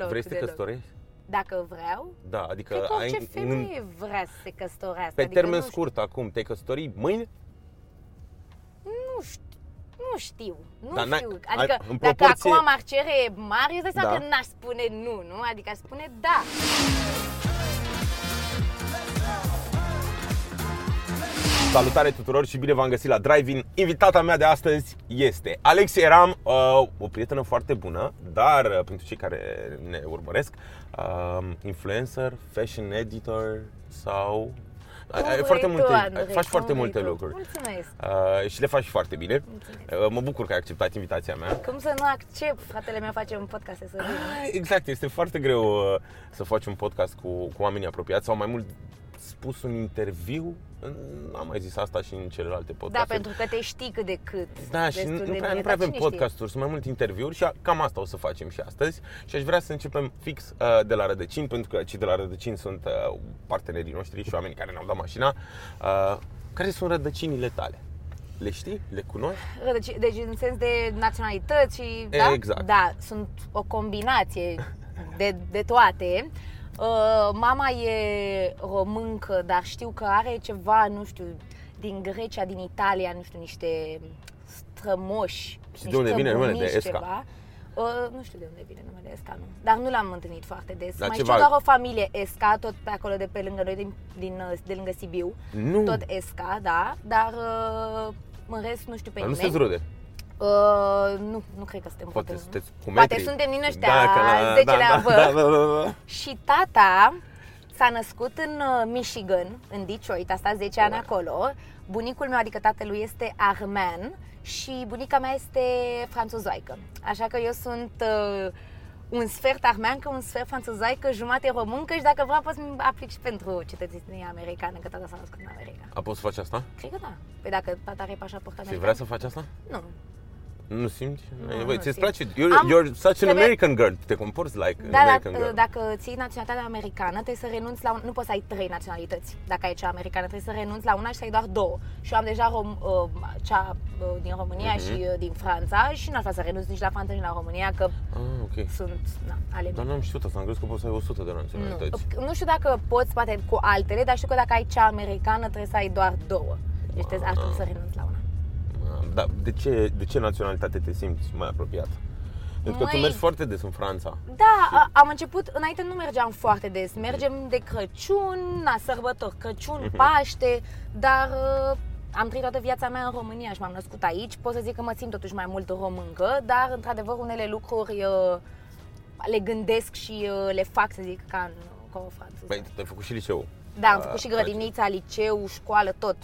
Loc Vrei să te deloc. căsătorești? Dacă vreau, Da, adică cred că ai orice în- femeie vrea să se căsătorească. pe adică termen nu știu, scurt acum, te-ai căsători mâine? Nu știu. Nu știu, nu Dar n-ai- știu. ai- Adică în dacă proporție- acum m-ar cere Marius, dai seama Da. că n-aș spune nu, nu? Adică aș spune da. Salutare tuturor și bine v-am găsit la Drive-In. Invitata mea de astăzi este Alexia Ram, uh, o prietenă foarte bună, dar uh, pentru cei care ne urmăresc, uh, influencer, fashion editor sau... Ai, ai Cum foarte vrei multe, tu, ai- Andrei, faci cum foarte vrei multe tu. lucruri. Mulțumesc. Uh, și le faci foarte bine. Mulțumesc. Uh, mă bucur că ai acceptat invitația mea. Cum să nu accept? Fratele meu face un podcast să vină. Ah, Exact, este foarte greu uh, să faci un podcast cu, cu oamenii apropiați sau mai mult spus un interviu. Am mai zis asta și în celelalte Da, podcaste. pentru că te știi cât de cât. Da, și destul nu, de nu prea, bine, nu prea dar avem cine știe? podcasturi, sunt mai multe interviuri și a- cam asta o să facem și astăzi. Și aș vrea să începem fix uh, de la Rădăcini, pentru că cei de la Rădăcini sunt uh, partenerii noștri și oamenii care ne-au dat mașina. Uh, care sunt rădăcinile tale? Le știi? Le cunoști? Deci, deci în sens de naționalități și... Da? Exact. Da, sunt o combinație de, de toate. Uh, mama e româncă, dar știu că are ceva, nu știu, din Grecia, din Italia, nu știu, niște strămoși. Și de niște unde vine numele de bunici, Esca? Ceva. Uh, nu știu de unde vine numele Esca, nu. Dar nu l-am întâlnit foarte des. Dar Mai ceva- știu doar o familie Esca, tot pe acolo de pe lângă noi, din, din, uh, de lângă Sibiu. Nu. Tot Esca, da, dar uh, în rest nu știu pe Dar nu nimeni. sunteți rude. Uh, nu, nu cred că suntem Poate rude, nu. sunteți cu Poate metri. suntem din ăștia că la- 10-lea da, vă. da, da, da, da. Și tata s-a născut în uh, Michigan, în Detroit, a stat 10 ani Wow. acolo. Bunicul meu, adică tatălui, este armean și bunica mea este franțuzoaică. Așa că eu sunt uh, un sfert armeancă, un sfert franțuzoaică, jumate româncă și dacă vreau pot să aplic și pentru cetățenia americană, că tata s-a născut în America. A poți să faci asta? Cred că da. Păi dacă tata are pașaport Și american. vrea să faci asta? Nu. Nu simți? Nu, Băi, nu ți-ți simt. place? You're, Am- you're such an trebuie- American girl. Te comporți like an Da, American dar girl. dacă ții naționalitatea americană, trebuie să renunți la un... Nu poți să ai trei naționalități. Dacă ai cea americană, trebuie să renunți la una și să ai doar două. Și eu am deja rom, uh, cea uh, din România Mhm. și uh, din Franța și nu aș vrea să renunț nici la Franța, nici la România, că Ah, ok. sunt na, ale Dar mele. n-am știut asta, am crezut că poți să ai 100 de naționalități. Nu. nu știu dacă poți, poate cu altele, dar știu că dacă ai cea americană, trebuie să ai doar două. Deci trebuie, ar trebui să renunți la una. Ah, Dar de ce, de ce naționalitate te simți mai apropiat? Pentru că tu Măi- mergi foarte des în Franța. Da, a- am început, înainte nu mergeam foarte des, mergem de Crăciun, na, sărbători, Crăciun, Mhm. Paște, dar uh, am trăit toată viața mea în România și m-am născut aici. Pot să zic că mă simt totuși mai mult româncă, dar într-adevăr unele lucruri uh, le gândesc și uh, le fac, să zic, ca, în, ca o franțuză. Băi, tu ai făcut și liceu. da, am Ah, făcut și grădinița, liceu, școală, tot.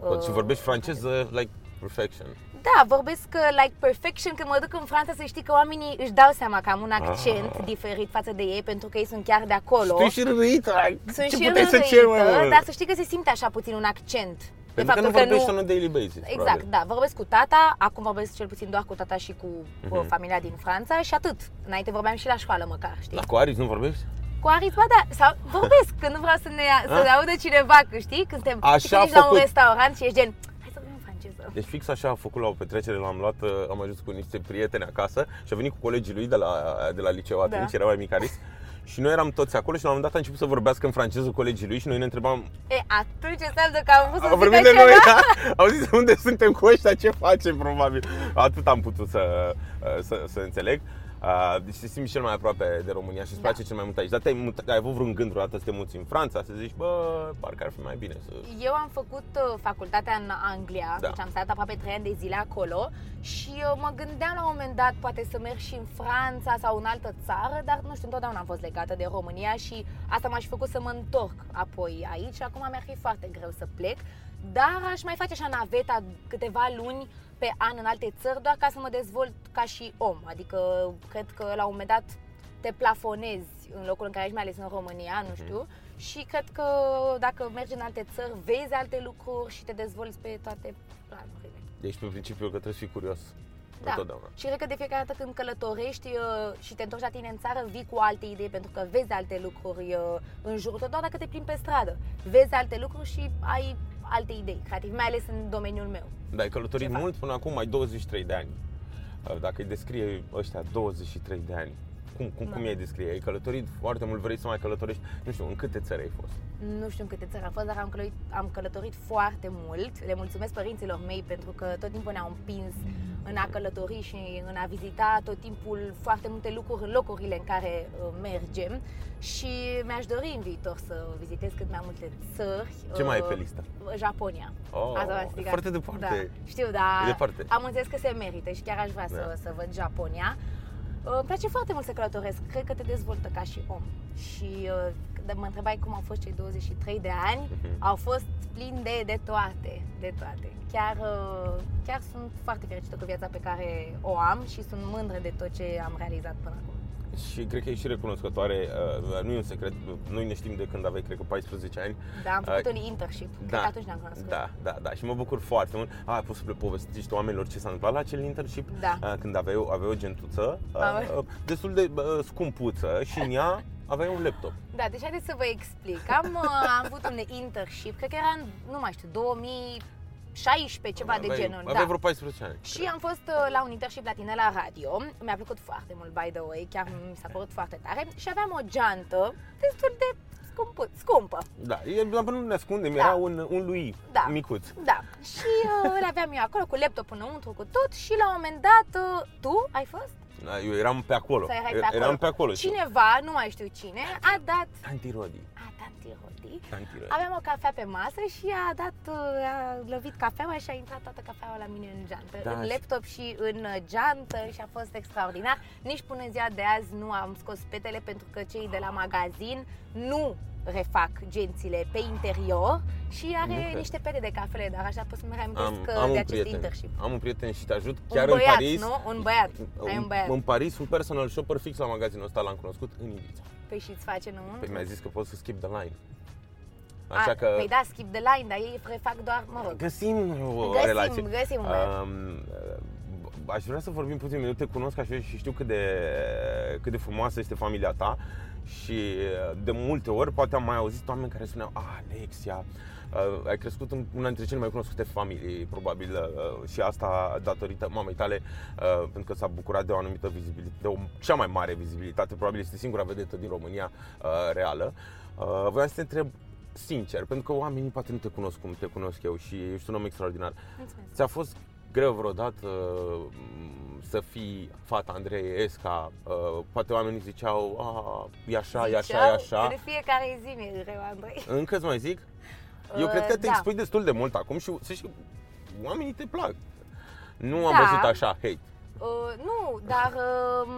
Bă, și Uh, vorbești franceză like perfection. Da, vorbesc uh, like perfection când mă duc în Franța să știi că oamenii își dau seama că am un accent Ah. diferit față de ei pentru că ei sunt chiar de acolo. Și tu ești râită, Sunt ce și puteai să râită, ceri, mă? dar să știi că se simte așa puțin un accent. De Pentru că nu faptul vorbești on a daily basis, Exact, probabil. da. Vorbesc cu tata, acum vorbesc cel puțin doar cu tata și cu uh Mhm. familia din Franța și atât. Înainte vorbeam și la școală măcar, știi? Dar cu Aris nu vorbești? Cu Aris, ba da, sau vorbesc când nu vreau să ne, să ne audă cineva, că știi? Când suntem Așa știi, când a ești la un făcut. restaurant și ești gen, Deci fix așa a făcut la o petrecere, l-am luat, uh, am ajuns cu niște prieteni acasă și a venit cu colegii lui de la, de la liceu atunci, Da. era mai mic Aris. Și noi eram toți acolo și la un moment dat a început să vorbească în franceză cu colegii lui și noi ne întrebam E, atunci înseamnă că am vrut să Au zic vorbit de așa, noi, da? da? Au zis unde suntem cu ăștia, ce facem probabil Atât am putut să, să, să înțeleg Uh, Deci te simți cel mai aproape de România și îți Da. place cel mai mult aici Dar te-ai, mutat- ai avut vreun gând vreodată să te muți în Franța Să zici, bă, parcă ar fi mai bine să... Eu am făcut uh, facultatea în Anglia, Da. deci am stat aproape 3 ani de zile acolo și uh, mă gândeam la un moment dat poate să merg și în Franța sau în altă țară, dar nu știu, întotdeauna am fost legată de România și asta m-a și făcut să mă întorc apoi aici și acum mi-ar fi foarte greu să plec, dar aș mai face așa naveta câteva luni pe an în alte țări doar ca să mă dezvolt ca și om, adică cred că la un moment dat te plafonezi în locul în care ești, mai ales în România, nu știu, și cred că dacă mergi în alte țări, vezi alte lucruri și te dezvolți pe toate planurile. Deci pe principiu că trebuie să fii curios Da. Întotdeauna. Și cred că de fiecare dată când călătorești uh, și te întorci la tine în țară, vii cu alte idei pentru că vezi alte lucruri uh, în jurul tău, doar dacă te plimbi pe stradă. Vezi alte lucruri și ai alte idei creative, mai ales în domeniul meu. Da, ai călătorit Ce fac? mult până acum, ai 23 de ani. Dacă îi descrie ăștia 23 de ani, cum, cum, Da. cum i-ai descrie? Ai călătorit foarte mult, vrei să mai călătorești? Nu știu, în câte țări ai fost? Nu știu în câte țări am fost, dar am călătorit, am călătorit foarte mult. Le mulțumesc părinților mei pentru că tot timpul ne-au împins în a călători și în a vizita tot timpul foarte multe lucruri în locurile în care uh, mergem și mi-aș dori în viitor să vizitez cât mai multe țări. Ce mai e Uh, pe listă? Japonia. Oh, Asta v-am e strigat. foarte departe. Da, știu, dar E departe. am înțeles că se merită și chiar aș vrea să, Da. să văd Japonia. Uh, Îmi place foarte mult să călătoresc, cred că te dezvoltă ca și om. Și uh, de mă întrebai cum au fost cei 23 de ani, Mhm. au fost plini de, de toate, de toate. Chiar, uh, chiar sunt foarte fericită cu viața pe care o am și sunt mândră de tot ce am realizat până acum. Și cred că ești și recunoscătoare, uh, nu e un secret, noi ne știm de când aveai, cred că 14 ani. Da, am făcut Uh, un internship, cred că atunci ne-am cunoscut. Da, da, da. Și mă bucur foarte mult. A, poți să le povestești oamenilor ce s-a întâmplat la acel internship? Da. A, Când aveai, o- aveai o gentuță Ave- a, destul de a, scumpuță și în ea aveai un laptop. Da, deci haideți să vă explic. Am, uh, am avut un internship, cred că era în, nu mai știu, 2016, ceva de aveai, genul. Aveai da. vreo 14 ani. Și am fost uh, la un internship la tine la radio. Mi-a plăcut foarte mult, by the way, chiar mi s-a părut foarte tare. Și aveam o geantă destul de scumpă. scumpă. Da, e, la nu ne ascundem, Da. era un, un lui Da. micuț. Da. Și uh, îl aveam eu acolo cu laptopul înăuntru, cu tot. Și la un moment dat, uh, tu ai fost? Da, Eu eram pe acolo. Sau erai pe Eu- acolo? Eram pe acolo. și- Cineva, nu mai știu cine, a dat... Tanti Rodi. A, tanti Rodi. Tanti Rodi. Aveam o cafea pe masă și a dat, uh, a lovit cafeaua și a intrat toată cafeaua la mine în geantă, Da, în și- laptop și în uh, geantă și a fost extraordinar. Nici până în ziua de azi nu am scos petele pentru că cei de la magazin nu refac gențile pe interior și Nu are cred. niște pete de cafele, dar așa pot să-mi reamintesc Am, că am de un acest prieten. internship. Am un prieten și te ajut Un chiar băiat, în Paris. nu? Un băiat. Ai un băiat. În Paris, un personal shopper fix la magazinul ăsta l-am cunoscut în Ibiza. Păi și îți face nu? Păi mi-a zis că pot să skip the line. Așa a, că Păi da, skip the line, dar ei refac doar, mă rog. găsim o Găsim, relație. găsim un băiat. Um, aș vrea să vorbim puțin, eu te cunosc așa și știu cât de, cât de frumoasă este familia ta și de multe ori poate am mai auzit oameni care spuneau Ah, Alexia, uh, ai crescut în una dintre cele mai cunoscute familii, probabil, uh, și asta datorită mamei tale, uh, pentru că s-a bucurat de o anumită vizibilitate, de o cea mai mare vizibilitate, probabil este singura vedetă din România uh, reală. Uh, voiam să te întreb sincer, pentru că oamenii poate nu te cunosc cum te cunosc eu și ești un om extraordinar. Mulțumesc. Ți-a fost greu vreodată uh, să fii fata Andrei Esca? Uh, poate oamenii ziceau, a, e așa, e așa, e așa. De fiecare zi mi-e greu, Andrei. Încă îți mai zic? Eu Uh, cred că te da. expui destul de mult acum și să știi, oamenii te plac. Nu am Da. văzut așa hate. Uh, nu, dar uh,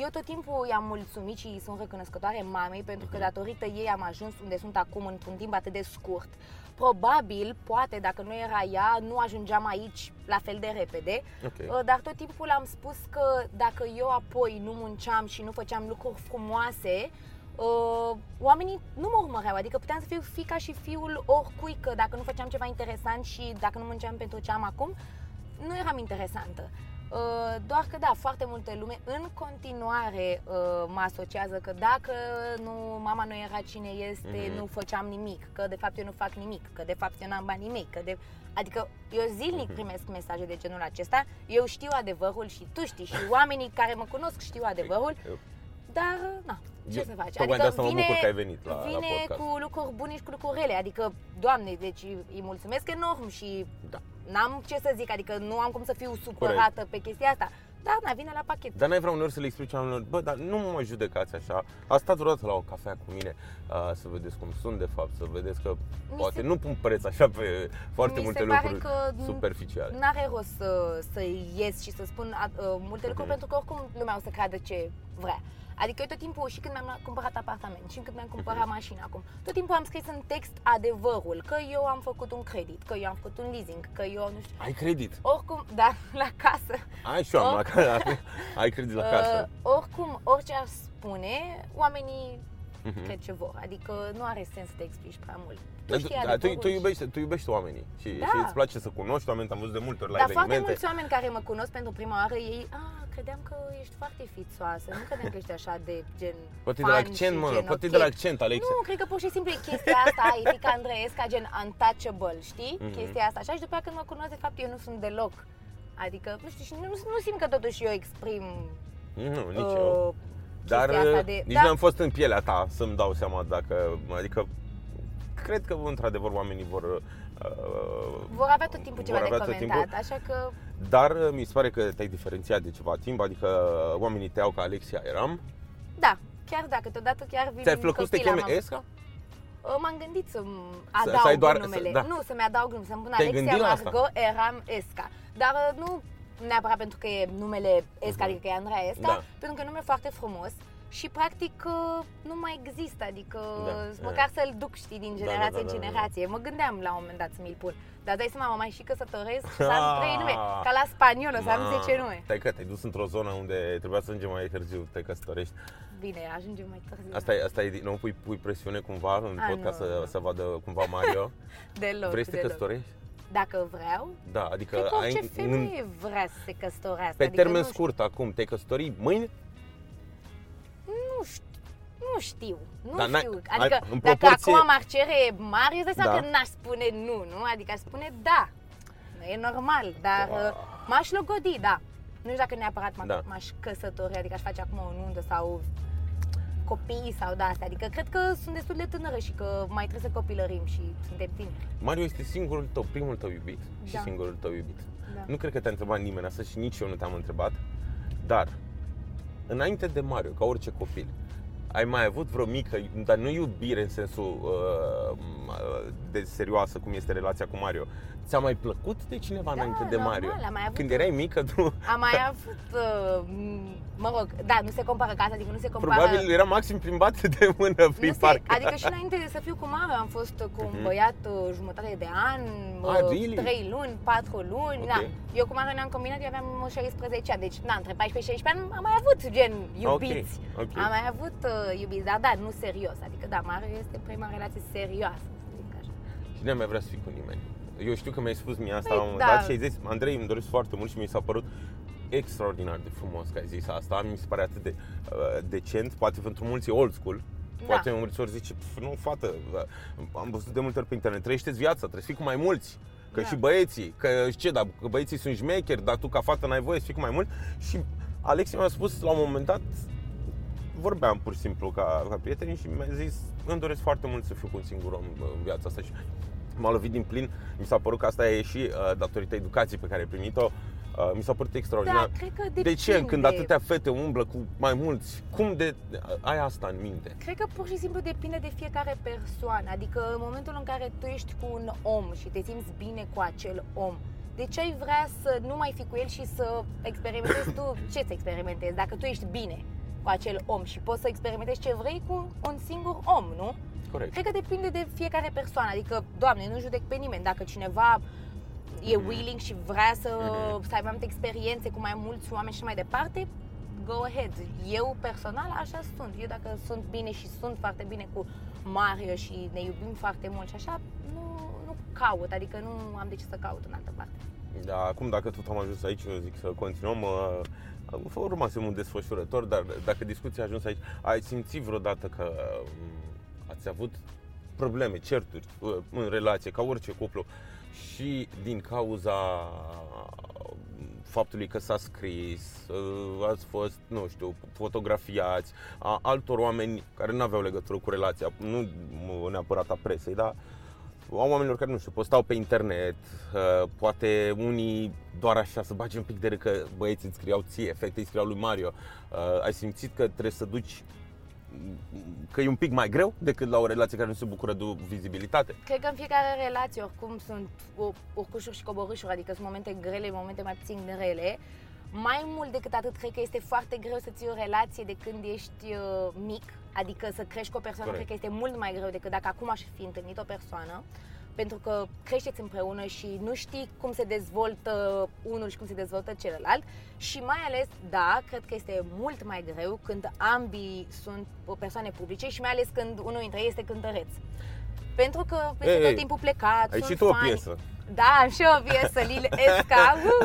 eu tot timpul i-am mulțumit și sunt recunoscătoare mamei pentru că datorită ei am ajuns unde sunt acum într-un timp atât de scurt. Probabil, poate, dacă nu era ea, nu ajungeam aici la fel de repede, Ok. Uh, dar tot timpul am spus că dacă eu apoi nu munceam și nu făceam lucruri frumoase, uh, oamenii nu mă urmăreau, adică puteam să fiu fica și fiul oricui, că dacă nu făceam ceva interesant și dacă nu munceam pentru ce am acum, nu eram interesantă. Uh, Doar că da, foarte multe lume în continuare uh, mă asociază că dacă nu mama nu era cine este, Mhm. nu făceam nimic, că de fapt eu nu fac nimic, că de fapt eu n-am bani nimic, că de... Adică eu zilnic primesc mesaje de genul acesta, eu știu adevărul și tu știi și oamenii care mă cunosc știu adevărul, Eu- dar na, ce Eu- să faci? tocmai de asta mă bucur că ai venit la- la vine podcast. cu lucruri bune și cu lucruri rele, adică, doamne, deci îi mulțumesc enorm și Da. n-am ce să zic, adică nu am cum să fiu supărată pe chestia asta, dar na, vine la pachet. Dar n-ai vrea uneori să le explici oamenilor, bă, dar nu mă judecați așa. A stat vreodată la o cafea cu mine uh, să vedeți cum sunt de fapt, să vedeți că Mi poate se- nu pun preț așa pe foarte Mi multe se pare lucruri că superficiale. N-are rost să, să ies și să spun a, uh, multe lucruri Mhm. pentru că oricum lumea o să creadă ce vrea. Adică eu tot timpul, și când mi-am cumpărat apartament, și când mi-am cumpărat Mhm. mașina acum, tot timpul am scris în text adevărul, că eu am făcut un credit, că eu am făcut un leasing, că eu nu știu. Ai credit. Oricum, da, la casă. Ai și eu am Oh. la casă. Ai credit la casă. Uh, oricum, orice ar spune, oamenii Mhm. cred ce vor. Adică nu are sens să te explici prea mult. Tu Dar știi tu, da, tu, adevărul tu, și- iubești, tu iubești oamenii și, Da. și îți place să cunoști oameni, am văzut de multe ori la Dar foarte evenimente. mulți oameni care mă cunosc pentru prima oară, ei, a, credeam că ești foarte fițoasă, nu credeam că ești așa de gen Poate e de la fun accent, și mă, gen poate e ok. de la accent, Alexia. Nu, cred că pur și simplu e chestia asta, e fica Andreesca, gen untouchable, știi? Mhm. Chestia asta. Așa și după aceea când mă cunosc, de fapt, eu nu sunt deloc. Adică, nu știu, și nu, nu simt că totuși eu exprim Nu, nici eu. uh, Dar chestia asta uh, de... nici da, n-am fost în pielea ta să-mi dau seama dacă... Adică cred că într-adevăr oamenii vor... Uh, vor avea tot timpul ceva vor de avea tot comentat, timpul. așa că Dar uh, mi se pare că te-ai diferențiat de ceva timp, adică uh, oamenii te iau ca Alexia Eram. da, chiar da, câteodată chiar vin Ți-ar plăcut să te copii la cheme mamă. Esca? Uh, M-am gândit să să adaug ai doar- numele. să- da. Nu, să-mi adaug numele, să-mi pun Te-ai Alexia gândit la asta? Margot Eram Esca. Dar uh, nu neapărat pentru că e numele Esca, Mhm. adică că e Andreea Esca, Da. pentru că e un nume foarte frumos și practic uh, nu mai există, adică Da, uh, e. măcar să-l duc, știi, din Da, generație da, da, în da, da. generație. Mă gândeam la un moment dat să mi-l pun. Dar dai seama, mă mai și căsătoresc și să am Ah. trei nume, ca la spaniolă, să am Ma, 10 nume. Stai că te-ai dus într-o zonă unde trebuia să ajungem mai târziu, te căsătorești. Bine, ajungem mai târziu. Asta e, asta e, nu pui, pui presiune cumva în A, podcast nu, să, nu. să vadă cumva Mario. Deloc, Vrei să te deloc. căsătorești? Dacă vreau, Da, adică cred că orice ai, femeie vrea să se căsătorească. pe adică termen nu știu. scurt acum, te-ai căsători mâine? Nu știu. Nu știu, nu Dar n-ai- știu. ai- Adică în dacă proporție- acum m-ar cere Marius, dai seama Da. că n-aș spune nu, nu? Adică aș spune da. E normal, dar Wow. uh, m-aș logodi, da. Nu știu dacă neapărat m- Da. m-aș căsători, adică aș face acum o nuntă sau copii sau de astea. Adică cred că sunt destul de tânără și că mai trebuie să copilărim și suntem tineri. Mario este singurul tău, primul tău iubit și Da. singurul tău iubit. Da. Nu cred că te-a întrebat nimeni asta și nici eu nu te-am întrebat, dar înainte de Mario, ca orice copil, ai mai avut vreo mică, dar nu iubire în sensul uh, de serioasă cum este relația cu Mario. Ți-a mai plăcut de cineva Da, înainte de normal, Mario? am mai avut- Când erai mică, tu Am mai avut, uh, m- mă rog, da, nu se compară ca asta, adică nu se compară... probabil era maxim plimbat de mână prin Nu se, parc. adică și înainte de să fiu cu Mario am fost cu un Mhm. băiat uh, jumătate de an, Ah, uh, really? 3 luni, 4 luni, Ok. da. Eu cu Mario ne-am combinat, eu aveam 16 ani, deci na, între 14 și 16 ani am mai avut gen iubiți. ok. Am mai avut uh, iubiți, dar da, nu serios. Adică da, Mario este prima relație serioasă, să zic așa. Și nu mai vrea să fii cu nimeni. Eu știu că mi-ai spus mie asta Păi, la un moment da. dat și ai zis, Andrei, îmi doresc foarte mult și mi s-a părut extraordinar de frumos că ai zis asta. Mi se pare atât de uh, decent, poate pentru mulți e old school. Poate Da. mulți ori zice, "Pf, nu, fată, uh, am văzut de multe ori pe internet, trăiește viața, trebuie să fii cu mai mulți. Că Da. și băieții, că ce, dar că băieții sunt șmecheri, dar tu ca fată n-ai voie să fii cu mai mult. Și Alexi mi-a spus la un moment dat, vorbeam pur și simplu ca, ca prieteni și mi-a zis, îmi doresc foarte mult să fiu cu un singur om în viața asta și m-a lovit din plin. Mi s-a părut că asta e și uh, datorită educației pe care ai primit-o. Uh, mi s-a părut extraordinar. Da, cred că de ce? depinde. Când atâtea fete umblă cu mai mulți, cum de ai asta în minte? Cred că pur și simplu depinde de fiecare persoană. Adică în momentul în care tu ești cu un om și te simți bine cu acel om, de ce ai vrea să nu mai fii cu el și să experimentezi tu ce să experimentezi? Dacă tu ești bine cu acel om și poți să experimentezi ce vrei cu un singur om, nu? Corect. Cred că depinde de fiecare persoană. Adică, doamne, nu judec pe nimeni. Dacă cineva e willing și vrea să, Mhm. să aibă mai multe experiențe cu mai mulți oameni și mai departe, go ahead. Eu personal așa sunt. Eu dacă sunt bine și sunt foarte bine cu Mario și ne iubim foarte mult și așa, nu, nu caut, adică nu am de ce să caut în altă parte. Da, acum dacă tot am ajuns aici, eu zic să continuăm. Uh, urmasem un desfășurător, dar dacă discuția a ajuns aici, ai simțit vreodată că um, ați avut probleme, certuri uh, în relație, ca orice cuplu, și din cauza faptului că s-a scris, uh, ați fost, nu știu, fotografiați, a altor oameni care nu aveau legătură cu relația, nu neapărat a presei, dar a oamenilor care, nu știu, postau pe internet, uh, poate unii doar așa să bage un pic de râ că băieții îți scriau ție, fete îți scriau lui Mario. Uh, ai simțit că trebuie să duci că e un pic mai greu decât la o relație care nu se bucură de o vizibilitate. Cred că în fiecare relație oricum sunt o- urcușuri și coborâșuri, adică sunt momente grele, momente mai puțin grele. Mai mult decât atât, cred că este foarte greu să ții o relație de când ești uh, mic, adică să crești cu o persoană, Corect. cred că este mult mai greu decât dacă acum aș fi întâlnit o persoană, pentru că creșteți împreună și nu știi cum se dezvoltă unul și cum se dezvoltă celălalt și mai ales, da, cred că este mult mai greu când ambii sunt o persoane publice și mai ales când unul dintre ei este cântăreț. Pentru că este Ei, tot ei, timpul plecat, Ai sunt și tu o fani. piesă. Da, am și eu o piesă, Lil Esca. uhu.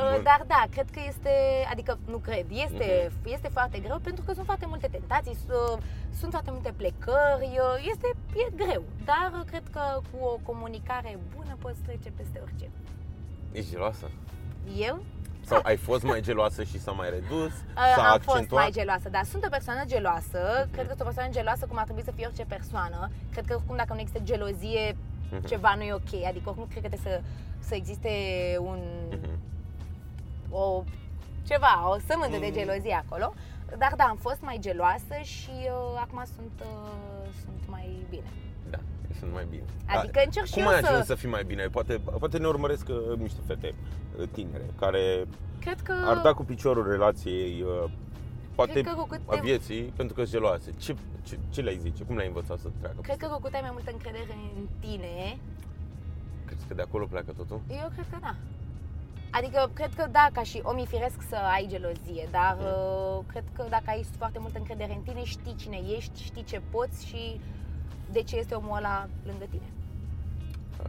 Uh, Bun. Dar da, cred că este, adică nu cred, este, Mhm. este foarte greu pentru că sunt foarte multe tentații, su- sunt foarte multe plecări, uh, este e greu. Dar uh, cred că cu o comunicare bună poți trece peste orice. Ești geloasă? Eu? Sau ai fost mai geloasă și s-a mai redus? Uh, S-a am accentuat? fost mai geloasă, dar sunt o persoană geloasă. Cred că sunt o persoană geloasă cum ar trebui să fie orice persoană. Cred că oricum dacă nu există gelozie, Mhm. ceva nu e ok. Adică oricum cred că trebuie să, să existe un, Mhm. o, ceva, o sămânță de Mm. gelozie acolo. Dar da, am fost mai geloasă și uh, acum sunt, uh, sunt mai bine. Da, sunt mai bine. Adică Da. încerc și Cum eu ai să- ajuns să fii mai bine? Poate, poate ne urmăresc uh, niște fete uh, tinere care Cred că... ar da cu piciorul relației, uh, poate Cred că cu cât a te- vieții, pentru că sunt geloase. Ce, ce, ce le-ai zice? Cum le-ai învățat să treacă? Cred că cu cât ai mai multă încredere în tine, Crezi că de acolo pleacă totul? Eu cred că da. Adică, cred că da, ca și om e firesc să ai gelozie, dar uh, cred că dacă ai foarte multă încredere în tine, știi cine ești, știi ce poți și de ce este omul ăla lângă tine.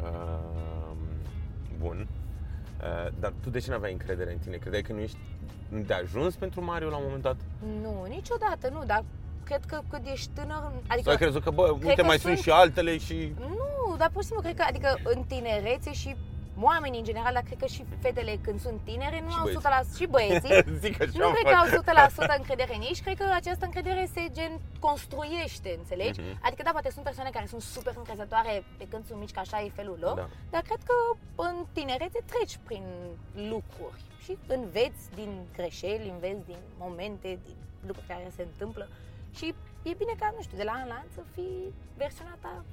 Uh, bun. Uh, dar tu de ce nu aveai încredere în tine? Credeai că nu ești de ajuns pentru Mario la un moment dat? Nu, niciodată, nu, dar cred că cât ești tânăr, adică... Sau ai crezut că, bă, uite, că mai sunt sunt- și altele și... Nu, dar pur și simplu cred că, adică în tinerețe și oamenii în general, dar cred că și fetele când sunt tinere nu Și au băieții. 100% și băieții Zic așa, Nu cred că fac. au 100% încredere în ei și cred că această încredere se gen construiește, înțelegi? Mhm. Adică da, poate sunt persoane care sunt super încrezătoare pe când sunt mici, că așa e felul lor, Da. dar cred că în tinerețe treci prin lucruri și înveți din greșeli, înveți din momente, din lucruri care se întâmplă și e bine ca, nu știu, de la an la an să fii versiunea ta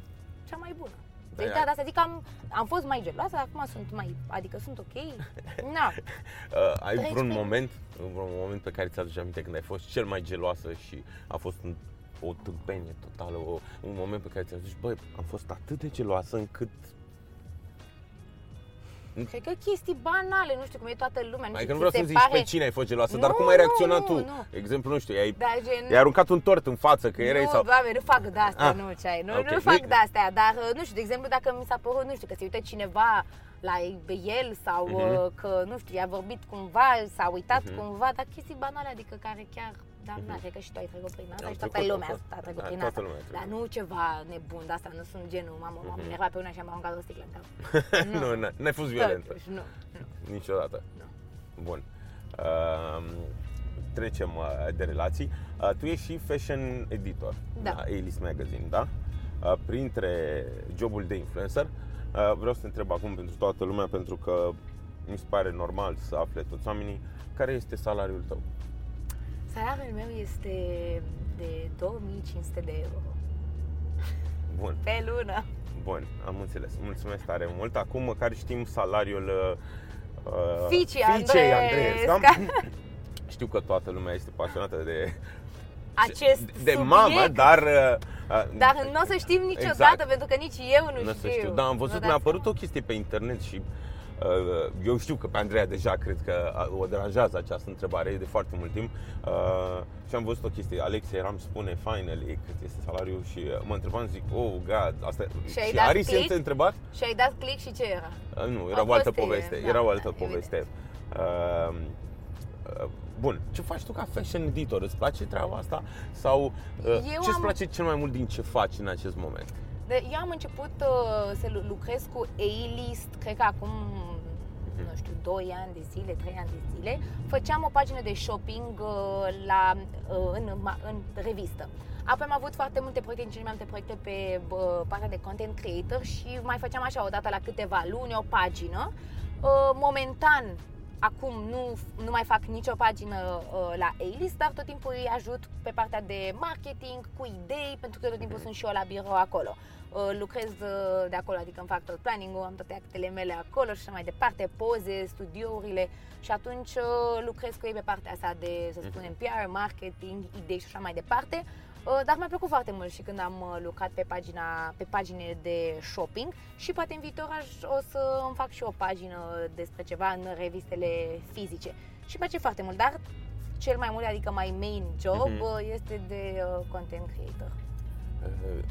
cea mai bună. Deci Da, da, da, asta zic că am, am fost mai geloasă, acum sunt mai, adică sunt ok. Na, Uh, ai Treci vreun prin- moment, vreun moment pe care ți-aduce aminte când ai fost cel mai geloasă și a fost un, o tâmpenie totală, o, un moment pe care ți-ai zis, băi, am fost atât de geloasă încât Cred că chestii banale, nu știu cum e toată lumea. Nu Adică știu, nu vreau ți să se zici pare... pe cine ai fost geloasă, dar Nu, cum ai nu, reacționat nu, tu? nu. Exemplu, nu știu, i-ai, Da, gen... i-ai aruncat un tort în față, că erai nu, sau... doamne, nu fac de-astea, Ah, nu, ce ai, nu, ok. nu fac Nu- de-astea, dar, uh, nu știu, de exemplu, dacă mi s-a părut, nu știu, că se uită cineva la el sau Mhm. uh, că, nu știu, i-a vorbit cumva, s-a uitat Mhm. cumva, dar chestii banale, adică care chiar, da, na, cred că și tu ai trecut prin asta Am și toată trecut, lumea am fost. a trecut Da, prin toată asta. lumea a trecut. Dar nu ceva nebun, de asta nu sunt genul, mamă, m-am Mhm. enervat pe una și am aruncat o sticlă în cap. nu, n- n-ai fost violentă. Totuși, nu, nu. Niciodată. Nu. Bun. Uh, trecem uh, de relații. Uh, tu ești și fashion editor Da. la A-List Magazine, da? Uh, printre jobul de influencer, uh, vreau să te întreb acum pentru toată lumea, pentru că mi se pare normal să afle toți oamenii care este salariul tău. Salariul meu este de 2500 de euro Bun, pe lună. bun, am înțeles. Mulțumesc tare mult. Acum măcar știm salariul uh, uh, Ficii Ficei Andreesca. Andreesca. Știu că toată lumea este pasionată de Acest de, de subiect, mamă, dar uh, Dar nu o să știm niciodată, Exact. pentru că nici eu nu, nu știu. să știu. Da, am văzut, Vă mi-a dați apărut o seama? chestie pe internet și uh, eu știu că pe Andreea deja cred că uh, o deranjează această întrebare de foarte mult timp uh, și am văzut o chestie, Alex Eram spune finally cât este salariul și uh, mă întrebam, zic, oh god, asta Și ai și dat Aris el click? te-a întrebat? Și ai dat click și ce era? Uh, nu, A era o altă fost, e, poveste, da, era o da, altă evident. poveste. Uh, uh, Bun, ce faci tu ca fashion editor? Îți place treaba asta? Sau uh, Eu ce îți am- place cel mai mult din ce faci în acest moment? De, eu am început uh, să lu- lucrez cu A-List, cred că acum, Mhm. nu știu, 2 ani de zile, 3 ani de zile. Făceam o pagină de shopping uh, la, uh, în, ma- în revistă. Apoi am avut foarte multe proiecte, în cele mai multe proiecte pe uh, partea de content creator și mai făceam așa o dată la câteva luni o pagină. Uh, momentan, acum nu, nu mai fac nicio pagină uh, la A-List, dar tot timpul îi ajut pe partea de marketing, cu idei, pentru că tot timpul sunt și eu la birou acolo. Uh, lucrez uh, de acolo, adică îmi fac tot planning-ul, am toate actele mele acolo și așa mai departe, poze, studiourile și atunci uh, lucrez cu ei pe partea asta de, să spunem, PR, marketing, idei și așa mai departe. Uh, Dar mi-a plăcut foarte mult și când am uh, lucrat pe pagina, pe pagine de shopping și poate în viitor aș, o să îmi fac și o pagină despre ceva în revistele fizice. Și îmi place foarte mult, dar cel mai mult, adică mai main job, Mhm. uh, este de uh, content creator. Uh,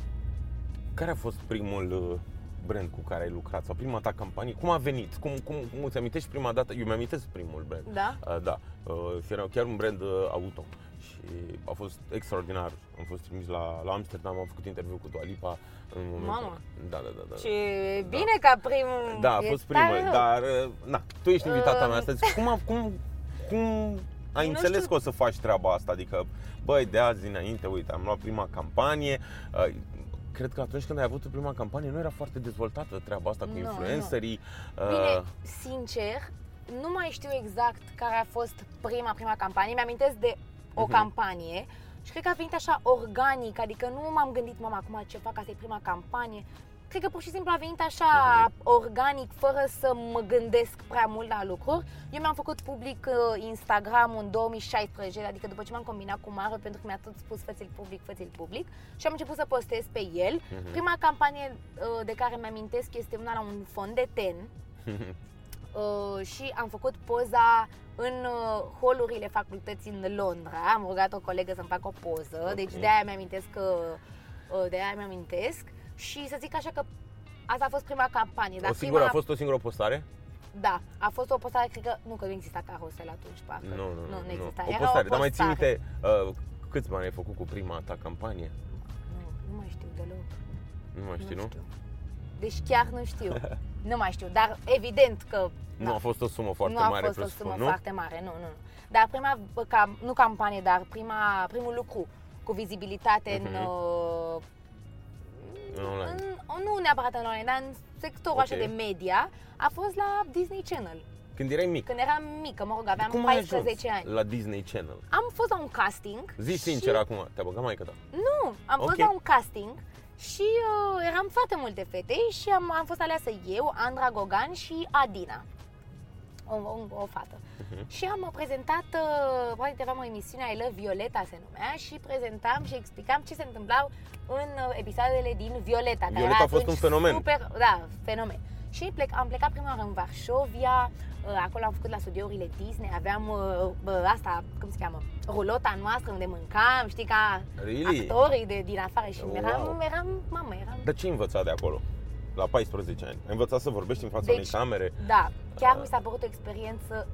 Care a fost primul uh, brand cu care ai lucrat sau prima ta campanie? Cum a venit? Cum, cum, cum îți amintești prima dată? Eu mi-amintesc primul brand. Da? Uh, da, uh, și era chiar un brand uh, auto și a fost extraordinar. Am fost trimis la, la Amsterdam, am făcut interviu cu Dua Lipa în momentul Mamă! Da, da, da, da. Ce bine ca prim Da, a e fost tare primul, rău. dar uh, na, tu ești invitata mea Um. astăzi. Cum, a, cum, cum ai Nu înțeles știu. că o să faci treaba asta? Adică, băi, de azi înainte, uite, am luat prima campanie. uh, Cred că atunci când ai avut prima campanie nu era foarte dezvoltată treaba asta cu Nu, influencerii. Bine, uh, sincer, nu mai știu exact care a fost prima, prima campanie. Mi-amintesc de o Mhm. campanie și cred că a venit așa organic, adică nu m-am gândit, mama, acum ce fac, asta e prima campanie. Cred că pur și simplu a venit așa Mhm. organic, fără să mă gândesc prea mult la lucruri. Eu mi-am făcut public uh, Instagram în 2016, adică după ce m-am combinat cu Maro, pentru că mi-a tot spus fă-ți-l public, fă-ți-l public și am început să postez pe el. Mhm. Prima campanie uh, de care mi-amintesc este una la un fond de ten, Uh, și am făcut poza în uh, holurile facultății în Londra. Am rugat o colegă să-mi facă o poză, Ok. deci de aia mi-amintesc că uh, de aia mi-amintesc și să zic așa că asta a fost prima campanie. Dar o singură, prima, a fost o singură postare? Da, a fost o postare, cred că, nu că nu exista carusel atunci, parcă. Nu, nu, nu. nu exista. O Era postare, o dar mai ții postare. minte uh, câți bani ai făcut cu prima ta campanie? Nu, nu mai știu deloc. Nu mai știi, nu? știu. Deci chiar nu știu. nu mai știu, dar evident că Nu da. a fost o sumă foarte nu a mare, fost o presupun, sumă nu? foarte mare, nu, nu. nu. Dar prima, bă, cam, nu campanie, dar prima, primul lucru cu vizibilitate în, Mhm. uh, În online. în, nu neapărat în online, dar în sectorul așa Ok. de media, a fost la Disney Channel. Când erai mic, Când eram mică, mă rog, aveam cum ai 14 ajuns ani. la Disney Channel? Am fost la un casting. Zi și- sincer acum, te-a băgat maică ta. Nu, am fost Ok. la un casting și uh, eram foarte multe fete și am, am fost aleasă eu, Andra Gogan și Adina. O, o, o fată. Mhm. Și am prezentat, uh, poate aveam o emisiune I Love Violeta se numea și prezentam și explicam ce se întâmplau în uh, episoadele din Violeta. care Violeta era a fost atunci un fenomen. Super, da, fenomen. Și plec, am plecat prima oară în Varșovia, uh, acolo am făcut la studiourile Disney, aveam uh, bă, asta, cum se cheamă, rulota noastră unde mâncam, știi, ca Really? actorii de, din afară și Wow. eram, eram, mamă, eram... Dar ce ai învățat de acolo? La 14 ani. Ai învățat să vorbești în fața Deci- unei camere? Da, chiar Ah. mi s-a părut o experiență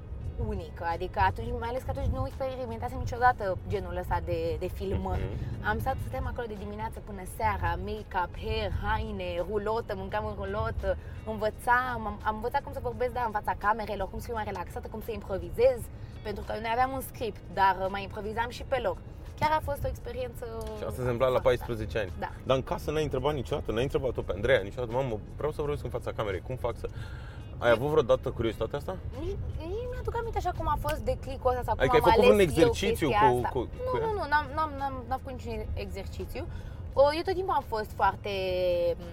unică, adică atunci, mai ales că atunci nu experimentasem niciodată genul ăsta de, de filmări. Mhm. Am stat, stăteam acolo de dimineață până seara, make-up, hair, haine, rulotă, mâncam în rulotă, învățam, am, am învățat cum să vorbesc, da, în fața camerelor, cum să fiu mai relaxată, cum să improvizez, pentru că noi aveam un script, dar uh, mai improvizam și pe loc. Chiar a fost o experiență Și asta se întâmpla la foarte 14 ani. Da. Dar în casă n-ai întrebat niciodată, n-ai întrebat-o pe Andreea niciodată, mamă, vreau să vorbesc în fața camerei, cum fac să... Ai avut vreodată curiozitatea asta? Nici, nici mi-aduc aminte așa cum a fost declicul ăsta sau cum Adică ai am făcut ales un exercițiu eu chestia cu- asta. cu- Nu, cu ea? nu, nu, n-am, n-am, n-am, n-am făcut niciun exercițiu. O, eu tot timpul am fost foarte m,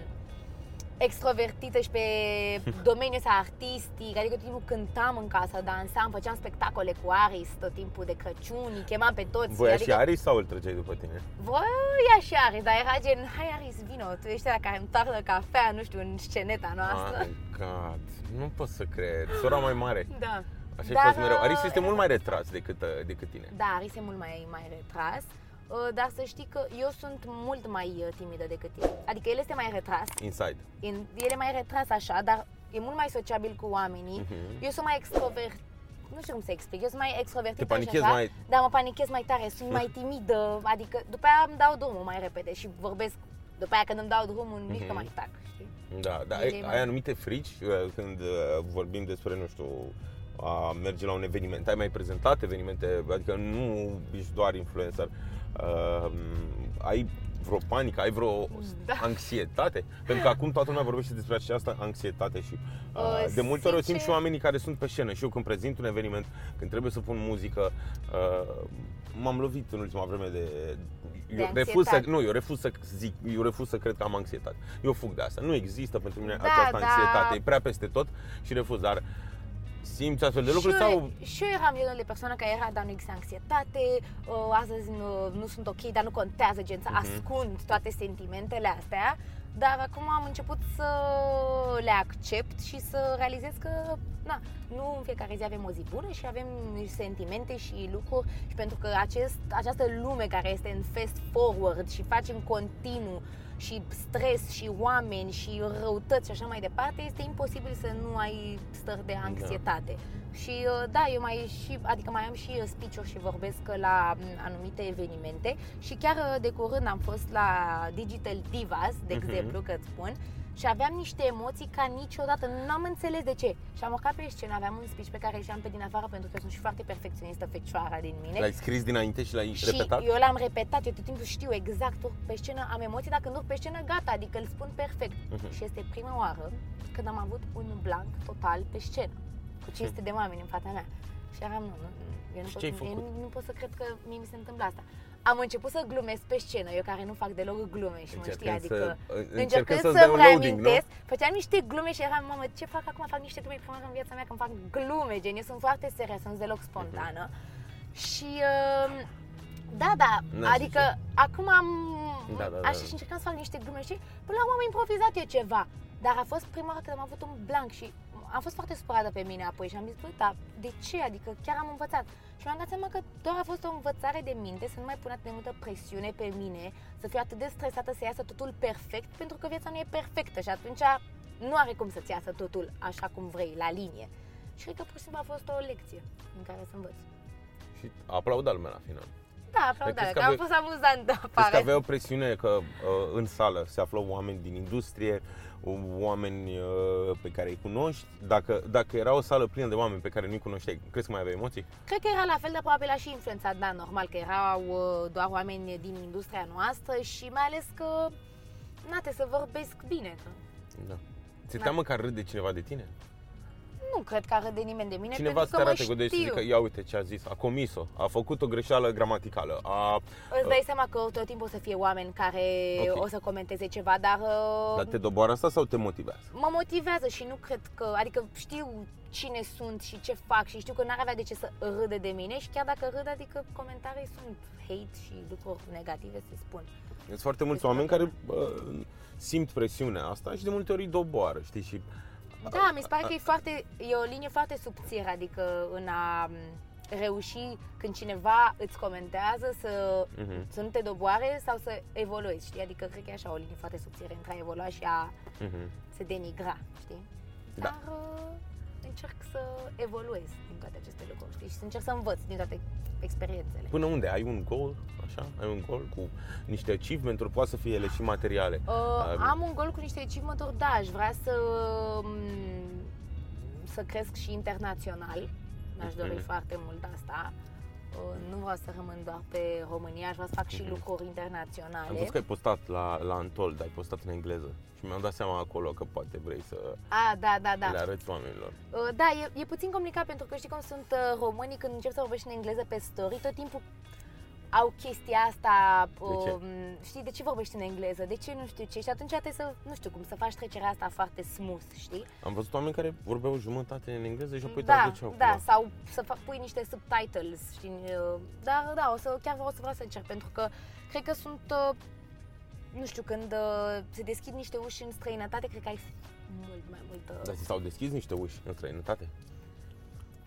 extrovertită și pe domeniul ăsta artistic, adică tot timpul cântam în casă, dansam, făceam spectacole cu Aris tot timpul de Crăciun, îi chemam pe toți. Voia adică, și Aris sau îl trăgeai după tine? Voia și Aris, dar era gen, hai Aris, vino, tu ești la care îmi toarnă cafea, nu știu, în sceneta noastră. My God, nu pot să cred. Sora mai mare. Da. Așa ai Dar, fost mereu. Aris uh, este mult mai retras decât, uh, decât tine. Da, Aris e mult mai, mai retras, uh, dar să știi că eu sunt mult mai uh, timidă decât el. Adică el este mai retras, Inside. în- el e mai retras așa, dar e mult mai sociabil cu oamenii. Mhm. Eu sunt mai extrovert, nu știu cum să explic, eu sunt mai extrovertită Te panichezi și așa, mai- dar mă panichez mai tare, sunt mai timidă, adică după aia îmi dau drumul mai repede și vorbesc, după aia când îmi dau drumul, nici că Mhm. mai tac, știi? Da, dar El ai, e ai mai- anumite frici uh, când uh, vorbim despre, nu știu, a merge la un eveniment. Ai mai prezentat evenimente, adică nu ești doar influencer. Uh, ai vreo panică, ai vreo Da. anxietate? Pentru că acum toată lumea vorbește despre această anxietate și uh, Uh, de multe ori o simt sincer- și oamenii care sunt pe scenă și eu când prezint un eveniment, când trebuie să pun muzică, uh, m-am lovit în ultima vreme de eu De refuz să, anxietate. nu, eu refuz să zic, eu refuz să cred că am anxietate. Eu fug de asta. Nu există pentru mine Da, această da. anxietate. E prea peste tot și refuz, dar simți astfel de lucruri și, eu, sau și eu eram genul de persoană care era, dar nu există anxietate, uh, astăzi nu, nu sunt ok, dar nu contează, gen să Mhm. ascund toate sentimentele astea. Dar acum am început să le accept și să realizez că na, nu în fiecare zi avem o zi bună și avem sentimente și lucruri și pentru că acest, această lume care este în fast forward și face în continuu și stres și oameni și răutăți și așa mai departe, este imposibil să nu ai stări de anxietate. Și uh, da, eu mai și, adică mai am și uh, speech-uri și vorbesc la m, anumite evenimente și chiar uh, de curând am fost la Digital Divas, de Mhm. exemplu, că îți spun, și aveam niște emoții ca niciodată, nu am înțeles de ce. Și am urcat pe scenă, aveam un speech pe care îl știam pe din afară pentru că sunt și foarte perfecționistă fecioara din mine. L-ai scris dinainte și l-ai Și repetat? eu l-am repetat, eu tot timpul știu exact, urc pe scenă, am emoții, dacă nu urc pe scenă, gata, adică îl spun perfect. Mhm. Și este prima oară când am avut un blank total pe scenă, cu 500 de oameni în fața mea. Și eram, nu, nu, eu nu, Și pot, ce ai eu făcut? nu, nu pot să cred că mie mi se întâmplă asta. Am început să glumesc pe scenă, eu care nu fac deloc glume și mă știi, Încercând adică să- încercând încercând să-ți să-mi dai un loading, nu? reamintesc, făceam niște glume și eram, mamă, ce fac acum? Fac niște glume prima dată în viața mea când fac glume, gen, eu sunt foarte serioasă, nu sunt deloc spontană. Și uh, da, da, N-aș adică acum am Da, da, da. așa și încercam să fac niște glume și până la urmă am improvizat eu ceva. Dar a fost prima oară când am avut un blank și am fost foarte supărată pe mine apoi și am zis, bă, dar de ce? Adică chiar am învățat. Și mi-am dat seama că doar a fost o învățare de minte, să nu mai pun atât de multă presiune pe mine, să fiu atât de stresată să iasă totul perfect, pentru că viața nu e perfectă și atunci nu are cum să-ți iasă totul așa cum vrei, la linie. Și cred că pur și simplu a fost o lecție în care să învăț. Și a aplaudat lumea la final. Da, aplaudare, crezi că că am ave- fost amuzantă Crezi că afară. avea o presiune că uh, în sală se află oameni din industrie, oameni uh, pe care îi cunoști? Dacă, dacă era o sală plină de oameni pe care nu-i cunoșteai, crezi că mai aveai emoții? Cred că era la fel de probabil a și influențat, da, normal, că erau uh, doar oameni din industria noastră și mai ales că, na, te să vorbesc bine. Că Da. Ți-e Da. teamă că ar râde cineva de tine? Nu cred că râde nimeni de mine, Cineva pentru să te că mă arate cu degetul și știu. zică, ia uite ce a zis, a comis-o, a făcut o greșeală gramaticală, a... Îți dai seama că tot timpul o să fie oameni care Ok. o să comenteze ceva, dar uh, Dar te doboară asta sau te motivează? mă motivează și nu cred că, adică știu cine sunt și ce fac și știu că n-ar avea de ce să râde de mine și chiar dacă râd, adică comentarii sunt hate și lucruri negative se spun. Sunt foarte mulți Este oameni care problema. uh, simt presiunea asta și de multe ori îi doboară, știi? Și Da, mi se pare că e, foarte, e o linie foarte subțire, adică în a m, reuși când cineva îți comentează să, Mhm. să nu te doboare sau să evoluezi, știi? Adică cred că e așa o linie foarte subțire între a evolua și a Mhm. se denigra, știi? Da. Dar uh, încerc să evoluez din toate aceste lucruri, știi? Și să încerc să învăț din toate experiențele. Până unde? Ai un goal, așa? Ai un goal cu niște achievement-uri, poate să fie ele și materiale. Uh, Um, am un gol cu niște achievement-uri, da, aș vrea să, m, să cresc și internațional. Mi-aș dori Mhm. foarte mult asta. Uh, nu vreau să rămân doar pe România, aș vrea să fac și Mhm. lucruri Am internaționale. văzut că ai postat la, la Untold, ai postat în engleză și mi-am dat seama acolo că poate vrei să A, da, da, da. le arăți oamenilor. Uh, Da, e, e puțin complicat pentru că știi cum sunt uh, românii când încep să vorbești în engleză pe story, tot timpul au chestia asta, De ce? um, știi, de ce vorbești în engleză, de ce nu știu ce și atunci trebuie să, nu știu cum, să faci trecerea asta foarte smooth, știi? Am văzut oameni care vorbeau jumătate în engleză și apoi da, traduceau da, cumva. sau să fac, pui niște subtitles, știi, uh, dar da, o să, chiar o să vreau să încerc, pentru că cred că sunt, uh, nu știu, când uh, se deschid niște uși în străinătate, cred că ai mult mai multă... Dar ți s-au deschis niște uși în străinătate?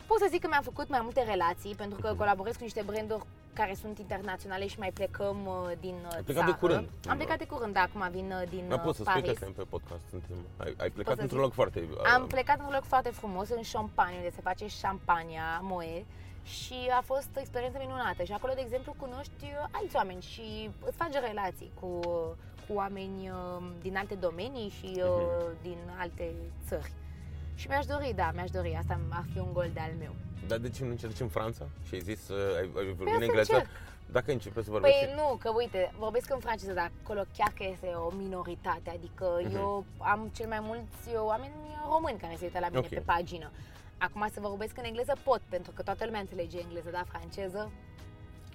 Pot să zic că mi-am făcut mai multe relații, pentru că Mhm. colaborez cu niște branduri care sunt internaționale și mai plecăm uh, din uh, Ai plecat de țară. curând. Am plecat de curând, da, acum vin uh, din Dar uh, poți să spui că Paris. suntem pe podcast, suntem. Ai, ai plecat să într-un zic? loc foarte... uh, Am plecat într-un loc foarte frumos, în Champagne, unde se face șampania, Moe, și a fost o experiență minunată. Și acolo, de exemplu, cunoști uh, alți oameni și îți faci relații cu, cu oameni uh, din alte domenii și uh, Mhm. din alte țări. Și mi-aș dori, da, mi-aș dori, asta ar fi un gol de-al meu. Dar de ce nu încerci în Franța? Și ai zis, uh, ai, ai vorbit Păi în să engleză? încerc. Dacă începe să vorbești... Păi nu, că uite, vorbesc în franceză, dar acolo chiar că este o minoritate. Adică Mhm. eu am cel mai mulți oameni români care se uită la mine Ok. pe pagină. Acum să vorbesc în engleză pot, pentru că toată lumea înțelege engleză, dar franceză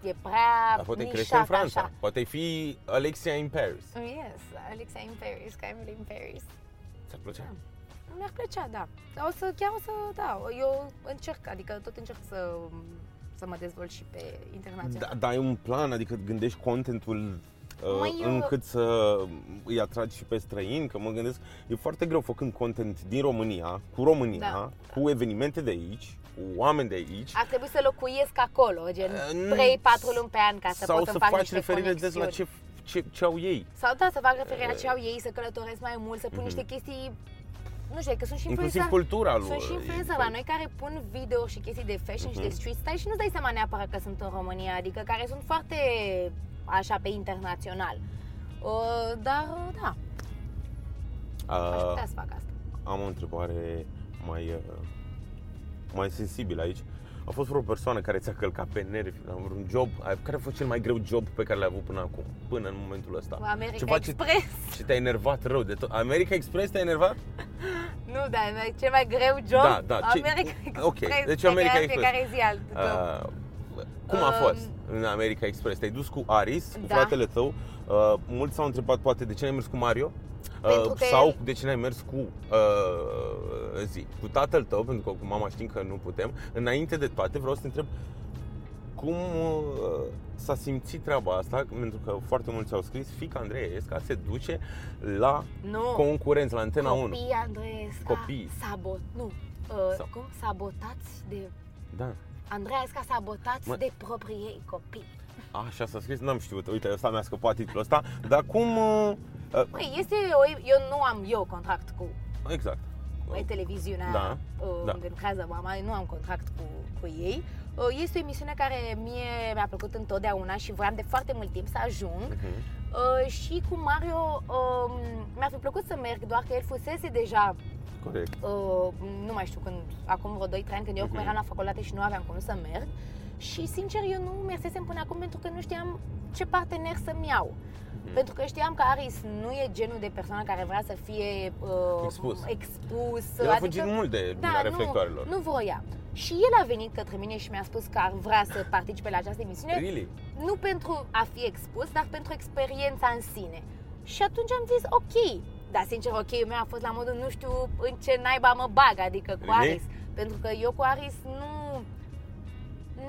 e prea Dar poate crește nișat în Franța. așa. Poate fi Alexia in Paris. Yes, Alexa in Paris, că Emily in Paris. Ți-ar plăcea? Mi-ar plăcea, da. O să, chiar o să, da, eu încerc, adică tot încerc să, să mă dezvolt și pe internațional. Da, dar ai un plan, adică gândești contentul uh, Măi, eu- încât să îi atragi și pe străini, că mă gândesc, e foarte greu făcând content din România, cu România, Da. cu evenimente de aici, cu oameni de aici. Ar trebui să locuiesc acolo, gen Uh, nu- 3-4 luni pe an ca să sau pot să să fac faci niște referire des la conexiuni. ce, ce, ce au ei. Sau da, să fac referire la ce au ei, să călătoresc mai mult, să pun Mhm. niște chestii, nu știu, că sunt și Inclusiv influencer, cultura lor. sunt și influencer la noi care pun video și chestii de fashion și de Mhm. street style și nu dai seama neapărat că sunt în România, adică care sunt foarte așa pe internațional. Uh, dar uh, da, Aș Uh, putea să fac asta. am o întrebare mai, uh, mai sensibilă aici. A fost vreo persoană care ți-a călcat pe nervi la vreun job? Ai- Care a fost cel mai greu job pe care l-ai avut până acum, până în momentul ăsta? America Ceva ce, Express. ce te-a enervat rău de tot. America Express te-a enervat? Nu, dar cel mai greu job, Da, da, ce- America Express. ok, deci pe America care Express. Fiecare zi alt job. Uh, cum a Um, fost în America Express? Te-ai dus cu Aris, cu Da. fratele tău. Uh, mulți s-au întrebat poate de ce n-ai mers cu Mario? Pentru Uh, că sau el- de ce n-ai mers cu uh, zi, cu tatăl tău, pentru că cu mama știm că nu putem. Înainte de toate vreau să te întreb cum uh, s-a simțit treaba asta, pentru că foarte mulți au scris, fica Andrei Esca se duce la Nu. concurență, la Antena 1. Copii, Andreesca, Copii. sabot, nu, uh, Sa- cum? Sabotați de... Da. Andreesca sabotați Mă- de proprii ei copii. Așa s-a scris, n-am știut, uite, ăsta mi-a scăpat titlul ăsta, dar cum... uh, uh, Păi, este, o, eu nu am eu contract cu exact. e televiziunea Da, uh, da. unde lucrează mama, nu am contract cu, cu ei. Uh, Este o emisiune care mie mi-a plăcut întotdeauna și voiam de foarte mult timp să ajung. Mhm. Uh, și cu Mario um, mi-ar fi plăcut să merg, doar că el fusese deja, Corect. uh, nu mai știu, când, acum vreo 2-3 ani, când eu Mhm. uh-huh. eram la facultate și nu aveam cum să merg. Și sincer, eu nu mersesem până acum pentru că nu știam ce partener să-mi iau. Mhm. Pentru că știam că Aris nu e genul de persoană care vrea să fie uh, Expus. expus. El a fugit mult de lumina da, reflectoarelor. Nu, nu voia. Și el a venit către mine și mi-a spus că ar vrea să participe la această emisiune Really? nu pentru a fi expus, dar pentru experiența în sine. Și atunci am zis, ok, dar sincer, ok meu a fost la modul, nu știu în ce naiba mă bag, adică cu Really? Aris. Pentru că eu cu Aris nu,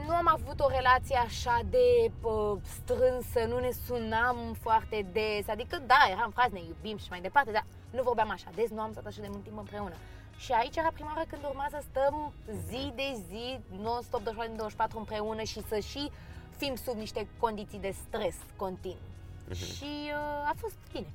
nu am avut o relație așa de uh, strânsă, nu ne sunam foarte des, adică da, eram frați, ne iubim și mai departe, dar nu vorbeam așa des, nu am stat așa de mult timp împreună. Și aici era prima oară când urma să stăm zi de zi, non-stop 24 din 24 împreună și să și fim sub niște condiții de stres continuu. Și uh, a fost bine.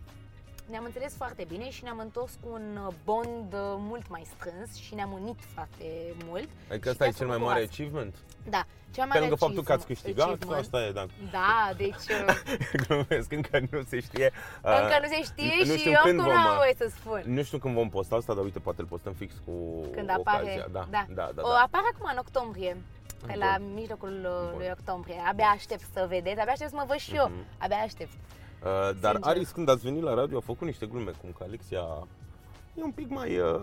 Ne-am înțeles foarte bine și ne-am întors cu un uh, bond uh, mult mai strâns și ne-am unit foarte mult. Adică Și ăsta e te-a cel mai făcut mare bucuroasă. achievement? Da, cel mai Pe mare lângă faptul că ați achievement- câștigat, achievement. asta e, da. Da, deci uh, Glumesc, încă nu se știe. încă Uh, nu se știe nu și știu eu când oricum vom, nu am uh, voie să spun. Nu știu când vom posta asta, dar uite, poate îl postăm fix cu Când ocazia. apare, Da, da. da, da. O, da. apare acum în octombrie. Pe Bun. la mijlocul uh, Bun. lui octombrie. Abia aștept să vedeți, abia aștept să mă văd și eu. Mhm. Abia aștept. Uh, dar Sincer. Aris, când ați venit la radio, a făcut niște glume, cum că Alexia e un pic mai uh,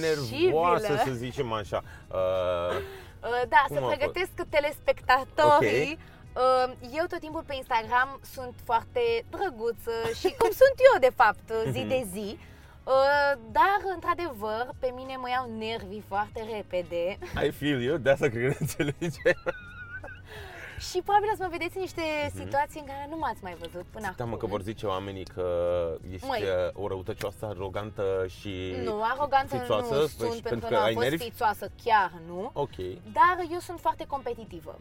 nervoasă, Irascibilă. să zicem așa. Uh, Uh, Da, Cum să a fost? pregătesc telespectatorii. Uh, Eu tot timpul pe Instagram sunt foarte drăguță și cum sunt eu de fapt zi Mhm. de zi. Uh, Dar, într-adevăr, pe mine mă iau nervii foarte repede I feel you, de asta cred că înțelege. și probabil o să mă vedeți în niște situații în care nu m-ați mai văzut până Mhm. Da, mă, acum. că vor zice oamenii că ești Măi. uh, o răutăcioasă, arogantă și Nu, aroganță fițoasă, nu păi, sunt, și pentru că că nu am ai fost nervi. fițoasă, chiar nu. Ok. Dar eu sunt foarte competitivă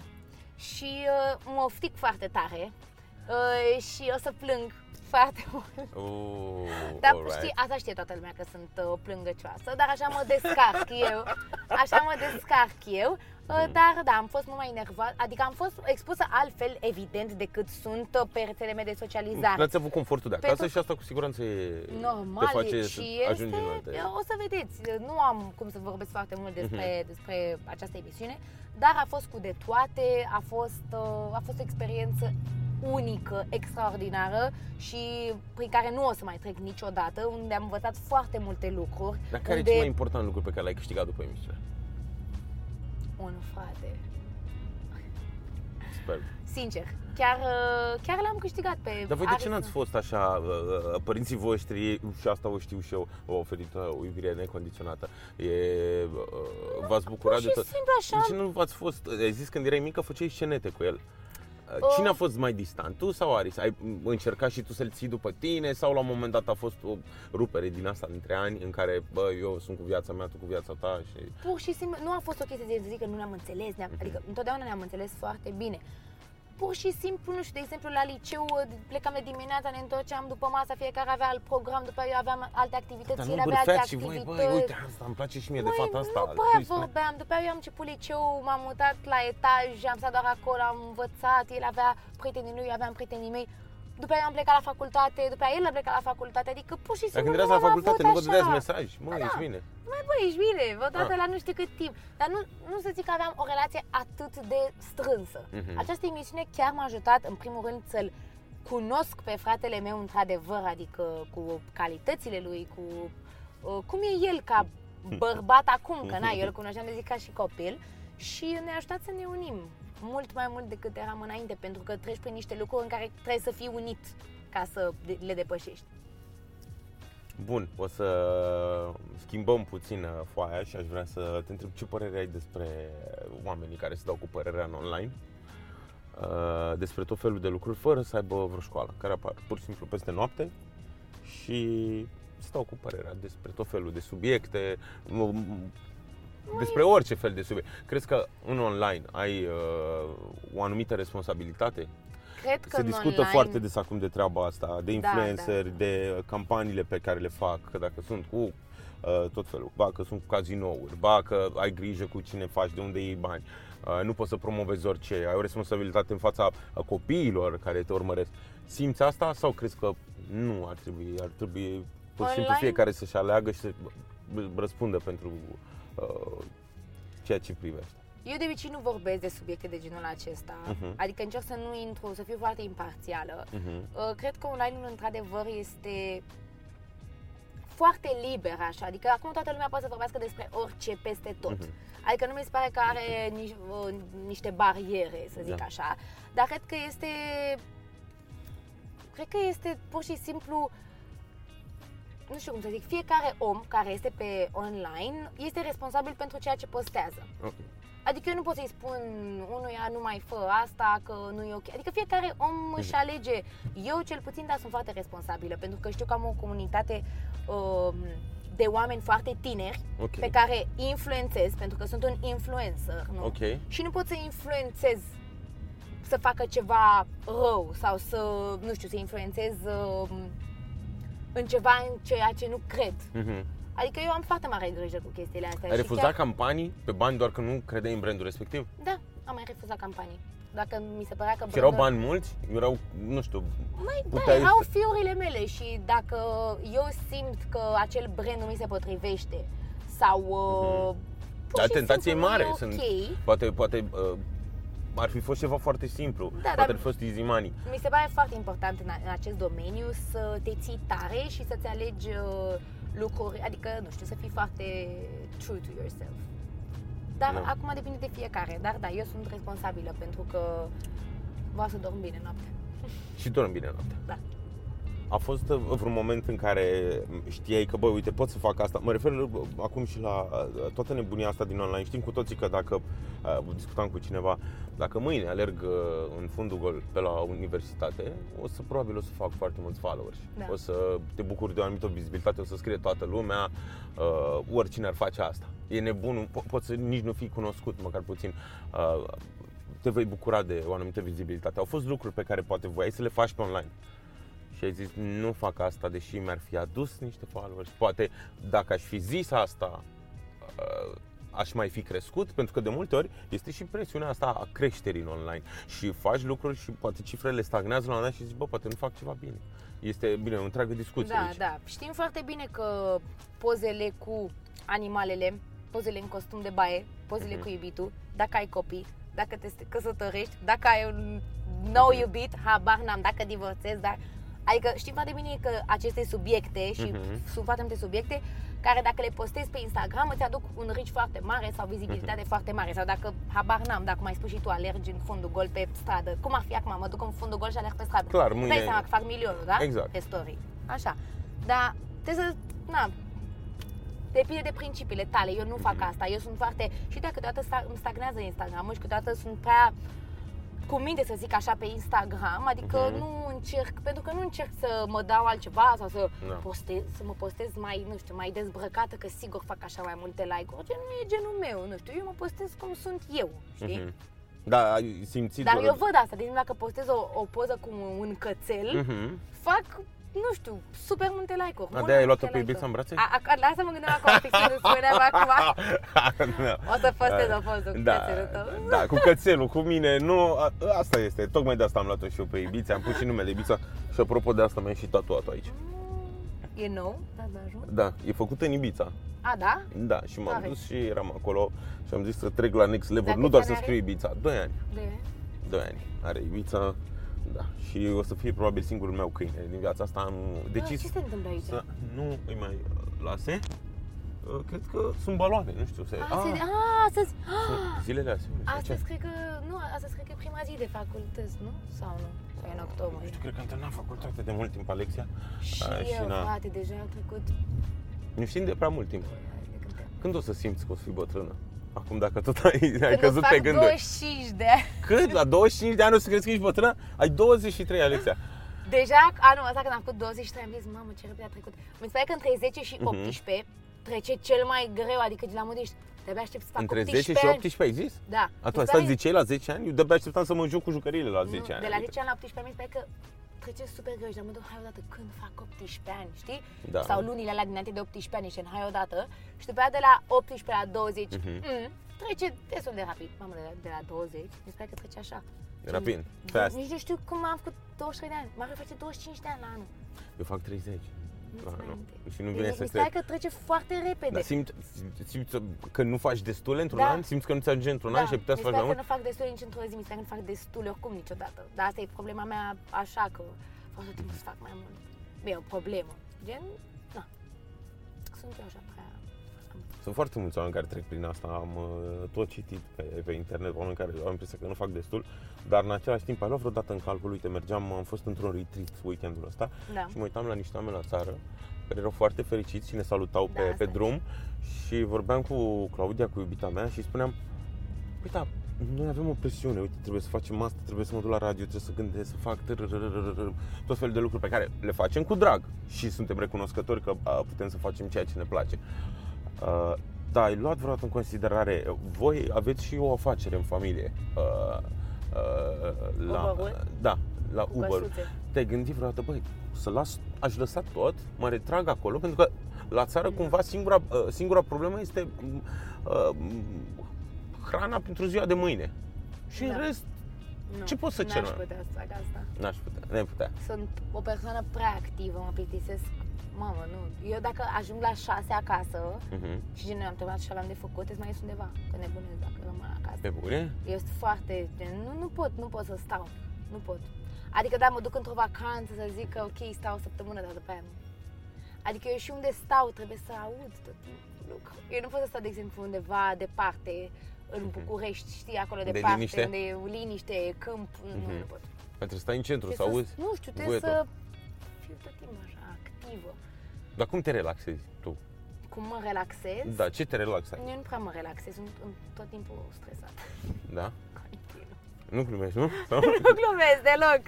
și uh, mă oftic foarte tare uh, și o să plâng foarte mult. Oh, Dar alright. știi, asta știe toată lumea că sunt uh, plângăcioasă, dar așa mă descarc eu. Așa mă descarc eu. Uh, Mhm. Dar da, am fost mult mai nervoasă, adică am fost expusă altfel, evident, decât sunt uh, pe rețelele mele de socializare. N-ați avut confortul de acasă Pentru și asta cu siguranță e, Normal, te face e, să și ajungi este, în alte. o să vedeți, nu am cum să vorbesc foarte mult despre, Mhm. despre această emisiune, dar a fost cu de toate, a fost, uh, a fost o experiență unică, extraordinară și prin care nu o să mai trec niciodată, unde am învățat foarte multe lucruri. Dar care unde... e cel mai important lucru pe care l-ai câștigat după emisiune? Un frate. Sper. Sincer, chiar, uh, chiar l-am câștigat pe Dar voi de ce Aris. n-ați fost așa, uh, uh, părinții voștri, și asta o știu și eu, v-au oferit uh, o iubire necondiționată. E, uh, v-ați bucurat Pur de și tot. simplu așa, De ce nu v-ați fost, ai zis când erai mică, făceai scenete cu el. Uh, Cine a fost mai distant, tu sau Aris? Ai încercat și tu să-l ții după tine sau la un moment dat a fost o rupere din asta între ani în care, bă, eu sunt cu viața mea, tu cu viața ta și... pur și simplu, nu a fost o chestie de zic că nu ne-am înțeles, ne-am, Mhm. adică întotdeauna ne-am înțeles foarte bine. Pur și simplu, nu știu, de exemplu, la liceu plecam de dimineața, ne întorceam după masa, fiecare avea alt program, după eu aveam alte activități, Dar el nu avea alte bârfeați și voi, activități. băi, uite, asta îmi place și mie de Măi, fata asta. Nu prea Îi spune- vorbeam, după aia eu am început liceu, m-am mutat la etaj, am stat doar acolo, am învățat, el avea prietenii lui, eu aveam prietenii mei. După aia am plecat la facultate, după aia el a plecat la facultate, adică pur și Dacă simplu intrați nu la am facultate, avut nu vă dădeați așa. mesaj. Mă, Ba ești da. bine. Mai băi, ești bine, vă dată Ah. la nu știu cât timp. Dar nu, nu să zic că aveam o relație atât de strânsă. Mhm. Această emisiune chiar m-a ajutat, în primul rând, să-l cunosc pe fratele meu într-adevăr, adică cu calitățile lui, cu uh, cum e el ca bărbat acum, că na, eu îl cunoșteam de zic ca și copil și ne-a ajutat să ne unim mult mai mult decât eram înainte, pentru că treci prin niște lucruri în care trebuie să fii unit ca să de- le depășești. Bun, o să schimbăm puțin uh, foaia și aș vrea să te întreb ce părere ai despre oamenii care se dau cu părerea în online uh, despre tot felul de lucruri fără să aibă vreo școală, care apar pur și simplu peste noapte și stau cu părerea despre tot felul de subiecte, m- m- despre orice fel de subiect. Crezi că în online ai uh, o anumită responsabilitate? Cred că Se în discută online, foarte des acum de treaba asta, de Da, influenceri, de uh, campaniile pe care le fac, că dacă sunt cu uh, tot felul, ba că sunt cu cazinouri, ba că ai grijă cu cine faci, de unde iei bani, uh, nu poți să promovezi orice, ai o responsabilitate în fața uh, copiilor care te urmăresc. Simți asta sau crezi că nu ar trebui, ar trebui pur și simplu Online? fiecare să-și aleagă și să uh, răspundă pentru uh, ceea ce privește? Eu de obicei nu vorbesc de subiecte de genul acesta, Mhm. adică încerc să nu intru, să fiu foarte imparțială. Mhm. Uh, Cred că online-ul într-adevăr este foarte liber așa, adică acum toată lumea poate să vorbească despre orice peste tot. Mhm. Adică nu mi se pare că are nici, uh, niște bariere, să zic Da. așa, dar cred că este cred că este pur și simplu nu știu cum să zic, fiecare om care este pe online este responsabil pentru ceea ce postează. Ok. Adică eu nu pot să-i spun unuia nu mai fă asta, că nu e ok. Adică fiecare om își alege. Eu cel puțin, dar sunt foarte responsabilă, pentru că știu că am o comunitate um, de oameni foarte tineri Ok. pe care îi influențez, pentru că sunt un influencer, nu? Ok. Și nu pot să influențez să facă ceva rău sau să, nu știu, să influențez um, în ceva în ceea ce nu cred. Mhm. Adică eu am foarte mare grijă cu chestiile astea. Ai și refuzat chiar- campanii pe bani doar că nu credeai în brandul respectiv? Da, am mai refuzat campanii. Dacă mi se părea că Și erau brandul- bani mulți? Erau, nu știu, Măi, da, puteai erau să- fiurile mele și dacă eu simt că acel brand nu mi se potrivește sau uh, pur Dar și tentație e simplu nu mare. e ok, Sunt, poate, poate uh, ar fi fost ceva foarte simplu. Da, poate dar- ar fi fost easy money. mi se pare foarte important în, a- în acest domeniu să te ții tare și să-ți alegi uh, lucruri, adică, nu știu, să fii foarte true to yourself. Dar Da. acum depinde de fiecare. Dar da, eu sunt responsabilă pentru că vreau să dorm bine noaptea. Și dorm bine noaptea. Da. A fost uh, vreun moment în care știai că, bă, uite, pot să fac asta. Mă refer uh, acum și la uh, toată nebunia asta din online. Știm cu toții că dacă, uh, discutam cu cineva, dacă mâine alerg uh, în fundul gol pe la universitate, o să probabil o să fac foarte mulți followers. Da. O să te bucuri de o anumită vizibilitate, o să scrie toată lumea, uh, oricine ar face asta. E nebun, po- poți să nici nu fii cunoscut, măcar puțin. Uh, te vei bucura de o anumită vizibilitate. Au fost lucruri pe care poate voiai să le faci pe online. Și ai zis, nu fac asta, deși mi-ar fi adus niște followers. Poate dacă aș fi zis asta, uh, aș mai fi crescut, pentru că de multe ori este și presiunea asta a creșterii în online. Și faci lucruri și poate cifrele stagnează la un moment dat și zici, bă, poate nu fac ceva bine. Este, bine, o întreagă discuție Da, aici. da. Știm foarte bine că pozele cu animalele, pozele în costum de baie, pozele Mhm. cu iubitul, dacă ai copii, dacă te căsătorești, dacă ai un nou iubit, habar n-am, dacă divorțezi, dar... Adică știm foarte bine că aceste subiecte și Mhm. sunt foarte multe subiecte care dacă le postezi pe Instagram îți aduc un reach foarte mare sau vizibilitate Mhm. foarte mare sau dacă, habar n-am, dacă mai spui și tu alergi în fundul gol pe stradă, cum ar fi acum, mă duc în fundul gol și alerg pe stradă. Clar, Îți mâine- Dai seama că fac milionul, da? Exact. Pe story. Așa. Dar trebuie să, na, depinde de principiile tale. Eu nu fac Mhm. asta. Eu sunt foarte... Și dacă câteodată sta- îmi stagnează Instagram și câteodată sunt prea cu minte, să zic așa, pe Instagram, adică Mhm. nu încerc, pentru că nu încerc să mă dau altceva sau să, Da. postez, să mă postez mai, nu știu, mai dezbrăcată, că sigur fac așa mai multe like-uri, gen nu e genul meu, nu știu, eu mă postez cum sunt eu, știi? Mhm. Da, ai simțit Dar doar- eu văd asta, de exemplu, dacă postez o, o poză cu un cățel, Mhm. fac nu știu, super multe like-uri. A, mult de-aia ai mai luat-o multe pe like-uri. Ibiza în brațe? A, a, lasă mă gândeam acum, fix când îți spuneam acum. O să postez o poză cu da, cățelul tău. Da, cu cățelul, cu mine, nu, a, asta este, tocmai de asta am luat-o și eu pe Ibiza, am pus și numele Ibiza și apropo de asta mi-am și tatuat aici. E nou, da, da, ajuns. Da, e făcut în Ibiza. A, da? Da, și m-am Tare. dus și eram acolo și am zis să trec la next level, Dar nu câți doar ani să are? scriu Ibiza, 2 ani. De 2 ani. Are Ibiza, da. Și o să fie probabil singurul meu câine din viața asta. Am decis ce se întâmplă aici? să nu îi mai lase. Uh, Cred că sunt baloane, nu știu. Se... A, se, a, astăzi, sunt zilele astea. sau ce? astăzi cred că, nu, astăzi cred că e prima zi de facultăți, nu? Sau nu? Sau e în octombrie? Nu știu, cred că am terminat facultate de mult timp, Alexia. Și A, și eu, na. frate, deja a trecut Nu știm de prea mult timp. de când te- Când o să simți că o să fii bătrână? Acum dacă tot ai, ai Când îți căzut fac pe gânduri. 25 de ani. Cât? La 25 de ani o să crezi că ești bătrână? Ai 23, Alexia. Deja anul ăsta când am făcut 23 am zis, mamă, ce repede a trecut. Mi se pare că între 10 și Mhm. 18 trece cel mai greu, adică de la mod ești, de-abia aștept să fac Între 18 10 și ani. 18 ai zis? Da. A, tu Mi ai se stat pare- zicei la 10 ani? Eu de-abia așteptam să mă joc cu jucăriile la 10 nu, ani. De la adică. 10 ani la 18 ani mi se pare că trece super greu și la modul, hai odată, când fac 18 ani, știi? Da. Sau lunile alea dinainte de 18 ani și în hai odată. Și după aia de la 18 la 20, Mhm. mm, trece destul de rapid. Mamă, de la, de la 20, mi se pare că trece așa. Rapid, Nici- fast. Nici nu știu cum am făcut 23 de ani. M-ar face 25 de ani la anul. Eu fac 30. Nu-ți Da, mai nu. aminte. Și nu Deci vine mi să se pare cred. că trece foarte repede. Dar simți, simți că nu faci destul într-un Da. an? Simți că nu ți ajunge într-un an și ai putea să mi se faci mai pare că mult? nu fac destul nici într-o zi, mi se pare că nu fac destul oricum niciodată. Dar asta e problema mea așa, că fac tot timpul să fac mai mult. E o problemă. Gen, na. Sunt eu așa prea... Sunt foarte mulți oameni care trec prin asta, am uh, tot citit pe, pe internet, oameni care au impresia că nu fac destul, dar în același timp ai luat vreodată în calcul, uite, mergeam, am fost într-un retreat weekendul ăsta Da. și mă uitam la niște oameni la țară care erau foarte fericiți și ne salutau Da, pe, asta pe e. drum și vorbeam cu Claudia, cu iubita mea și spuneam, uite, noi avem o presiune, uite, trebuie să facem asta, trebuie să mă duc la radio, trebuie să gândesc, să fac tărărărărără, tot felul de lucruri pe care le facem cu drag și suntem recunoscători că a, putem să facem ceea ce ne place. Uh, da, ai luat vreodată în considerare, voi aveți și o afacere în familie. Uh, uh, la, Uber-ul? da, la Cu Uber. căsuțe. Te-ai gândit vreodată, băi, să las, aș lăsa tot, mă retrag acolo, pentru că la țară cumva singura, uh, singura problemă este uh, hrana pentru ziua de mâine. Și în Da. rest, Nu, Ce poți să n-aș ceri, mă? putea să fac asta. n-aș putea, ne putea. Sunt o persoană prea activă, mă plictisesc. Mamă, nu. Eu dacă ajung la 6 acasă Uh-huh. și gen, noi am terminat și aveam de făcut, îți mai ies undeva. Că nebunesc dacă rămân acasă. Pe bune? Eu sunt foarte, gen, nu, nu pot, nu pot să stau. Nu pot. Adică da, mă duc într-o vacanță să zic că ok, stau o săptămână, dar după aia nu. Adică eu și unde stau trebuie să aud tot timpul lucru. Eu nu pot să stau, de exemplu, undeva departe, în București, știi, acolo De departe, liniște? unde e liniște, e câmp, nu, Mhm. nu pot. Pentru să stai în centru, să Trebuie auzi Nu știu, trebuie vuietul. să fiu tot timpul așa, activă. Dar cum te relaxezi tu? Cum mă relaxez? Da, ce te relaxai? Eu nu prea mă relaxez, sunt în- tot timpul stresat. Da? Continuu. Nu primești, nu? Sau? Nu glumesc deloc.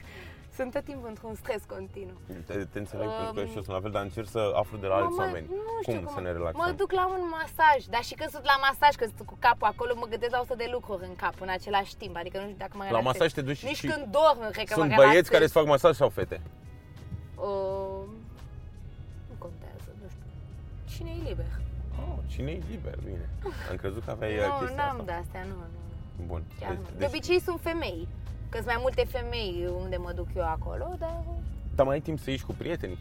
Sunt tot timpul într-un stres continuu. Te, te înțeleg Um, pentru că și eu sunt la fel, dar încerc să aflu de la alți Mă- oameni. nu știu cum, să ne Mă relaxăm? duc la un masaj, dar și când sunt la masaj, când sunt cu capul acolo, mă gândesc la 100 de lucruri în cap în același timp. Adică nu știu dacă mă La relaxez. masaj te duci și- Nici și când dorm, nu cred că Sunt mă băieți relaxez. care îți fac masaj sau fete? Uh, Cine e liber? Oh, cine e liber, bine. Am crezut că aveai uh, Nu, chestia n-am asta. de astea, nu, nu. nu. Bun. Chiar Deci, nu. De deci, obicei sunt femei. Că sunt mai multe femei unde mă duc eu acolo, dar dar mai ai timp să ieși cu prietenii?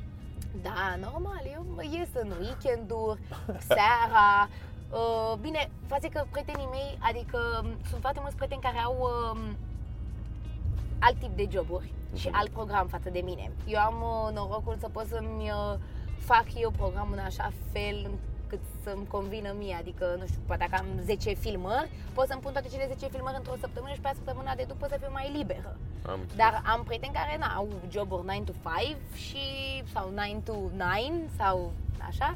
Da, normal, eu mă ies în weekenduri, seara. Uh, bine, față că prietenii mei, adică m, sunt foarte mulți prieteni care au um, alt tip de joburi și Mhm. alt program față de mine. Eu am uh, norocul să pot să-mi uh, fac eu programul în așa fel încât să-mi convină mie, adică, nu știu, poate dacă am 10 filmări, pot să-mi pun toate cele 10 filmări într-o săptămână și pe săptămâna de după să fiu mai liberă. Am înțeles. Dar am prieteni care na, au joburi 9 to 5 și, sau 9 to 9 sau așa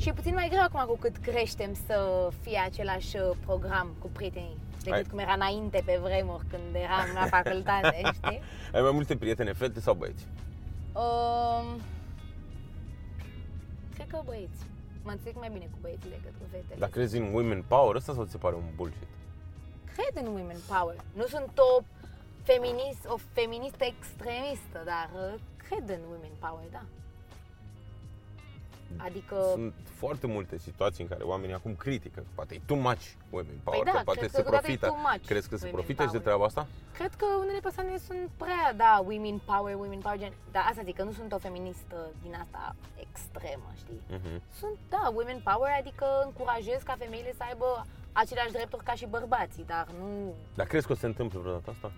și e puțin mai greu acum cu cât creștem să fie același uh, program cu prietenii decât Ai- cum era înainte pe vremuri când eram la facultate, știi? Ai mai multe prietene, fete sau băieți? Um, cred că băieți. Mă înțeleg mai bine cu băieții decât cu fetele. Dar crezi în women power ăsta sau ți se pare un bullshit? Cred în women power. Nu sunt o feminist, o feministă extremistă, dar uh, cred în women power, da. Adică, Sunt foarte multe situații în care oamenii acum critică, că poate e too much women power, da, că poate cred se că câteodată e profită. too much Crezi că se women profită și de power. treaba asta? cred că unele persoane sunt prea, da, women power, women power, gen, dar asta zic, că nu sunt o feministă din asta extremă, știi? Mhm. Sunt, da, women power, adică încurajez ca femeile să aibă aceleași drepturi ca și bărbații, dar nu... Dar crezi că o să se întâmple vreodată asta?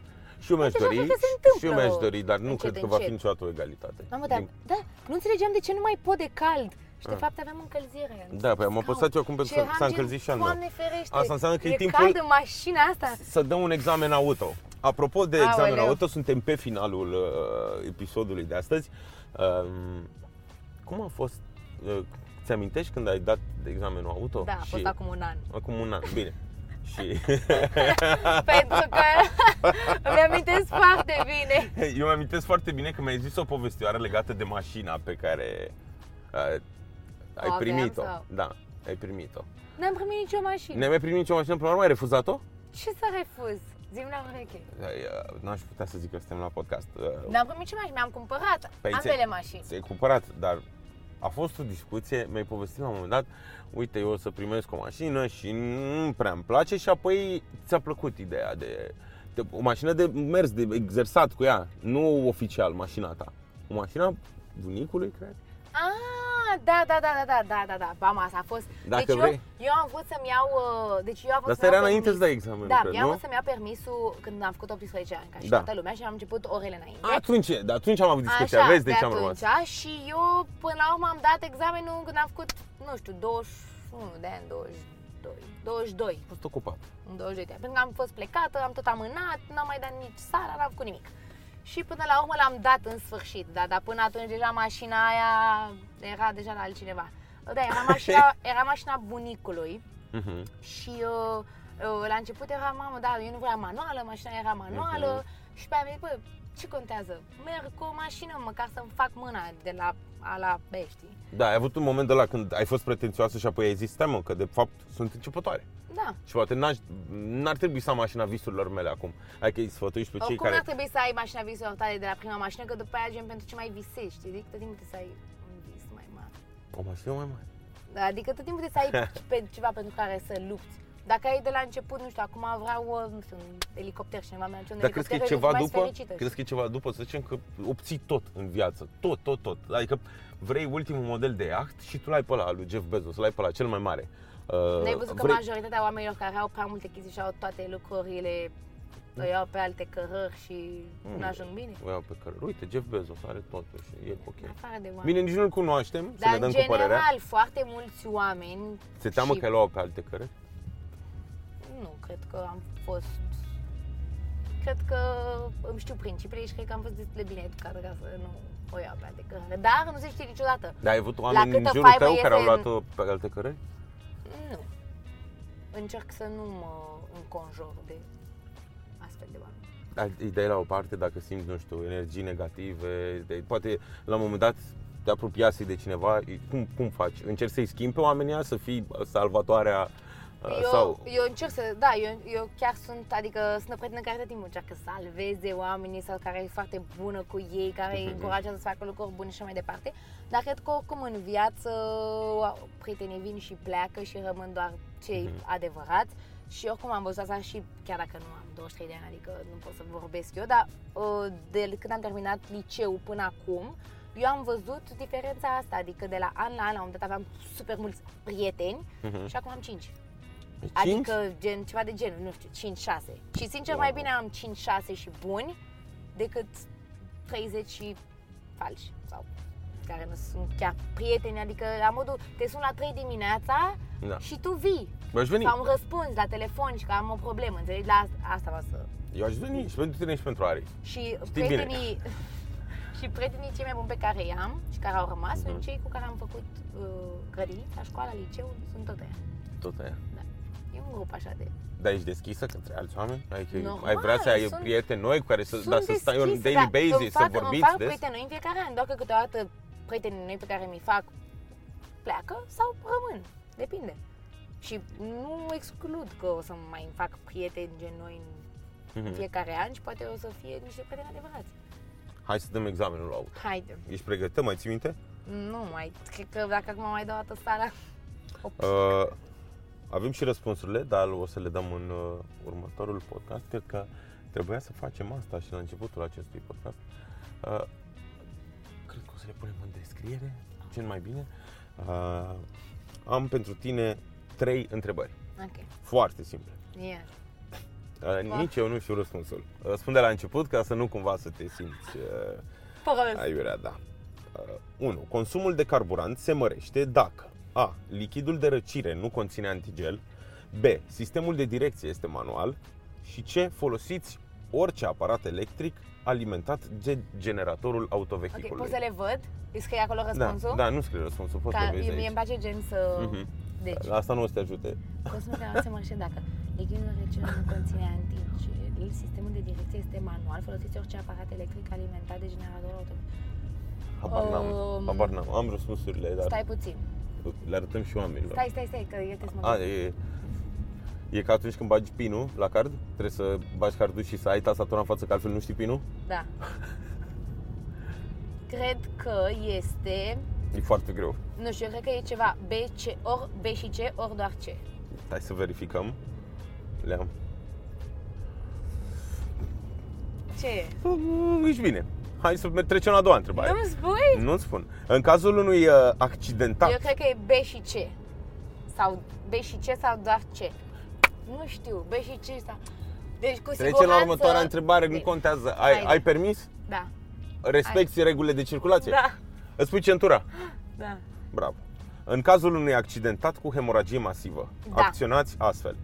Și eu mi-aș Deja dori, cred că se și eu întâmplă mi-aș dori, dar nu încet, cred că va fi încet. niciodată o egalitate. Mamă, dar, Din- da, nu înțelegeam de ce nu mai pot de cald. Și de Ah. fapt aveam încălzire. Da, păi am Scaun. apăsat eu acum pentru Și că eram s-a gen, încălzit și al meu. Doamne ferește, Asta înseamnă că e e timpul- cald în mașina asta. Să dăm un examen auto. Apropo de examen Aoleu. auto, suntem pe finalul uh, episodului de astăzi. Uh, cum a fost? Uh, ți amintești când ai dat de examenul auto? Da, a fost acum un an. Acum un an, bine. Și Pentru că îmi amintesc foarte bine. eu îmi amintesc foarte bine că mi-ai zis o povestioară legată de mașina pe care uh, ai O aveam primit-o. sau? Da, ai primit-o. N-am primit nicio mașină. Ne-ai mai primit nicio mașină, până la urmă ai refuzat-o? Ce să refuz? Zim la ureche. Uh, N-aș putea să zic că suntem la podcast. Uh, N-am primit nicio mașină, mi-am cumpărat Păi ambele ți-ai- mașini. Ți-ai cumpărat, dar a fost o discuție, mi-ai povestit la un moment dat, uite, eu o să primesc o mașină și nu prea îmi place și apoi ți-a plăcut ideea de, de o mașină de mers, de exersat cu ea, nu oficial mașina ta. O mașină a bunicului, cred. Ah, da, da, da, da, da, da, da, da, bam, asta a fost. Dacă deci vrei. Eu, eu am vrut să-mi iau, uh, deci eu am vrut Dar asta să-mi era iau înainte să permis. dai examenul, Da, cred, mi-am nu? vrut să-mi iau permisul când am făcut 18 ani, ca și Da. toată lumea, și am început orele înainte. Atunci, de atunci am avut discuția, Așa, vezi de ce am atunci, rămas. Și eu, până la urmă, am dat examenul când am făcut, nu știu, 21 de ani, 22, 22, Am fost ocupat. în 22 de ani. Pentru că am fost plecată, am tot amânat, n-am mai dat nici sala, n-am făcut nimic. Și până la urmă l-am dat în sfârșit, da, dar până atunci deja mașina aia era deja la altcineva. Da, era mașina, era mașina bunicului Mhm. și uh, uh, la început era, mamă, da, eu nu vreau manuală, mașina era manuală și pe aia mi-a zis, bă, ce contează? Merg cu o mașină măcar să-mi fac mâna de la A la B, știi? Da, ai avut un moment de la când ai fost pretențioasă și apoi ai zis, stai mă, că de fapt sunt începătoare. Da. Și poate n-aș, n-ar trebui să am mașina visurilor mele acum. Adică îi sfătuiești pe cei Oricum care... n-ar trebui să ai mașina visurilor tale de la prima mașină, că după aia gen pentru ce mai visezi, știi? Adică tot timpul trebuie să ai un vis mai mare. O mașină mai mare. Da, adică tot timpul trebuie să ai pe ceva pentru care să lupți. Dacă ai de la început, nu știu, acum vreau, uh, nu știu, un elicopter și cineva mi-a un Dar crezi că e elicopter, ceva eu mai după? fericită, Crezi că e ceva după? Să zicem că obții tot în viață. Tot, tot, tot. Adică vrei ultimul model de iaht și tu l-ai pe ăla lui Jeff Bezos, l-ai pe ăla cel mai mare. Uh, N-ai văzut că vrei... majoritatea oamenilor care au prea multe chestii și au toate lucrurile o iau pe alte cărări și Mm. nu ajung bine? O iau pe care. Uite, Jeff Bezos are totul și e ok. În afară de oameni. Bine, nici nu-l cunoaștem, să Dar ne dăm în cu părerea. general, foarte mulți oameni Se teamă și că l-au pe alte cărări? Nu, cred că am fost... Cred că îmi știu principiile și cred că am fost destul de bine educată ca să nu o iau pe alte cărări. Dar nu se știe niciodată. Dar ai avut oameni în câtă jurul faibă tău care au iese în- luat-o pe alte cărări? Nu. Încerc să nu mă înconjur de astfel de oameni. Dar îi dai la o parte dacă simți, nu știu, energii negative, de, poate la un moment dat te apropiase de cineva, cum, cum faci? Încerci să-i schimbi pe oamenii ăia, să fii salvatoarea uh, Eu, sau... eu încerc să, da, eu, eu chiar sunt, adică sunt o prietenă care tot timpul încearcă să salveze oamenii sau care e foarte bună cu ei, care îi Mhm. încurajează să facă lucruri bune și așa mai departe. Dar cred că oricum în viață prietenii vin și pleacă și rămân doar cei Mhm. adevărați. Și oricum am văzut asta și chiar dacă nu am 23 de ani, adică nu pot să vorbesc eu, dar uh, de când am terminat liceu până acum, eu am văzut diferența asta, adică de la an la an, la un moment dat aveam super mulți prieteni Mhm. și acum am 5. Cinci? Adică gen, ceva de genul, nu știu, 5-6. Și sincer Wow. mai bine am 5-6 și buni decât 30 și falși sau care nu sunt chiar prieteni, adică la modul te sun la 3 dimineața Da. și tu vii Eu aș veni. sau îmi răspunzi la telefon și că am o problemă, înțelegi? La asta, asta vreau să... Eu aș veni și pentru tine și pentru Ari. Și Știi prietenii, și prietenii cei mai buni pe care i-am și care au rămas Mhm. sunt cei cu care am făcut uh, grădinița, școala, liceu, sunt tot aia. Tot aia. E un grup așa de... Dar ești deschisă către alți oameni? Adică Normal, ai vrea să ai sunt- prieteni noi cu care să, Sunt dar să stai on deschisă, daily dar basis, îmi să fac, vorbiți îmi fac des? prieteni noi în fiecare an, doar că câteodată prietenii noi pe care mi fac pleacă sau rămân, depinde. Și nu exclud că o să mai fac prieteni gen noi în Mhm. fiecare an și poate o să fie niște prieteni adevărați. Hai să dăm examenul la auto. Haide. Ești pregătită? Mai ții minte? Nu mai, cred că dacă acum mai dau o dată sala. Uh, avem și răspunsurile, dar o să le dăm în uh, următorul podcast. Cred că trebuia să facem asta și la începutul acestui podcast. Uh, cred că o să le punem în descriere, cel mai bine. Uh, am pentru tine trei întrebări. Ok. Foarte simple. Yeah. Uh, nici eu nu știu răspunsul. Uh, spun de la început ca să nu cumva să te simți uh, Părăs. aiurea, da. Uh, 1. Consumul de carburant se mărește dacă A. Lichidul de răcire nu conține antigel B. Sistemul de direcție este manual și C. Folosiți orice aparat electric alimentat de generatorul Ok, autovehiculului. poți să le văd? Îți scrie acolo da, răspunsul? da, nu scrie răspunsul, poți Ca, să vezi mie îmi aici. place gen să... Mhm. Deci, Asta nu o să te ajute. consumul de se mărșe dacă lichidul rece nu conține antigel, sistemul de direcție este manual, folosiți orice aparat electric alimentat de generator auto. Habar n-am, Um, habar n-am. Am răspunsurile, dar Stai puțin. Le arătăm și oamenilor. Stai, stai, stai, că eu trebuie să mă A, gândesc. e, e ca atunci când bagi pinul la card, trebuie să bagi cardul și să ai tastatura în față, că altfel nu știi pinul. Da. Cred că este, E foarte greu. nu știu, eu cred că e ceva B, C, ori B și C, ori doar C. Hai să verificăm. Le-am. Ce e? Ești bine. Hai să mer- trecem la a doua întrebare. Nu-mi spui? Nu-ți spun. În cazul unui uh, accidentat, Eu cred că e B și C. Sau B și C sau doar C. Nu știu, B și C sau... Deci cu trecem siguranță... la următoarea întrebare, nu Deci, contează. Ai, Haide. ai permis? Da, Respecti regulile de circulație? da, Îți pui centura? da. Bravo. În cazul unui accidentat cu hemoragie masivă, Da. acționați astfel.